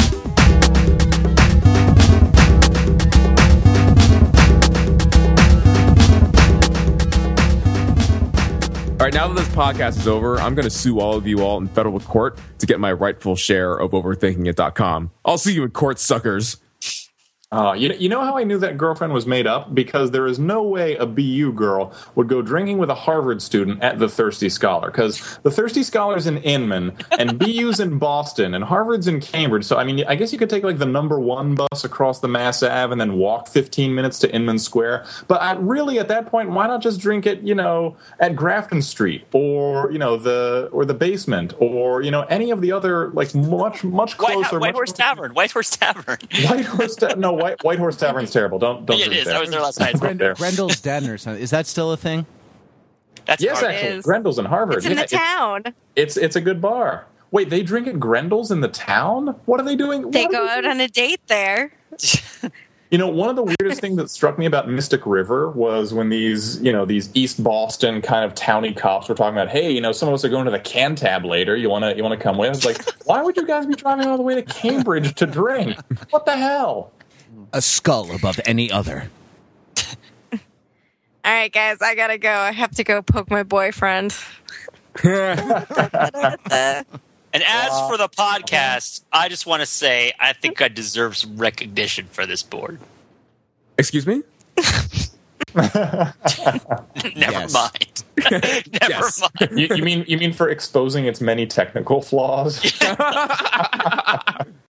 All right, now that this podcast is over, I'm going to sue all of you all in federal court to get my rightful share of overthinkingit.com. I'll see you in court, suckers. Uh, you, you know how I knew that girlfriend was made up? Because there is no way a BU girl would go drinking with a Harvard student at the Thirsty Scholar. Because the Thirsty Scholar's in Inman, and <laughs> BU's in Boston, and Harvard's in Cambridge. So, I mean, I guess you could take like the number one bus across the Mass Ave and then walk 15 minutes to Inman Square. But I, really, at that point, why not just drink it, you know, at Grafton Street or, you know, the or the basement or, you know, any of the other, like, much, much White, closer. White much Horse Tavern. White Horse Tavern. White Horse, Ta- no, White, White Horse Tavern's terrible. Don't don't. it drink there. I was there last night. <laughs> It's there. Grendel's Den or something. Is that still a thing? That's Yes, hard. actually, is. Grendel's in Harvard. It's in Yeah, the town. It's it's a good bar. Wait, they drink at Grendel's in the town? What are they doing? They What go out doing? on a date there. <laughs> You know, one of the weirdest things that struck me about Mystic River was when these, you know, these East Boston kind of towny cops were talking about, hey, you know, some of us are going to the Cantab later. You wanna you wanna come with? It's like, why would you guys be driving all the way to Cambridge to drink? What the hell? A skull above any other. <laughs> All right, guys, I gotta go. I have to go poke my boyfriend. <laughs> And as for the podcast, I just want to say I think I deserve some recognition for this board. Excuse me? <laughs> Never Yes. mind. Never Yes. mind. You, you mean you mean for exposing its many technical flaws?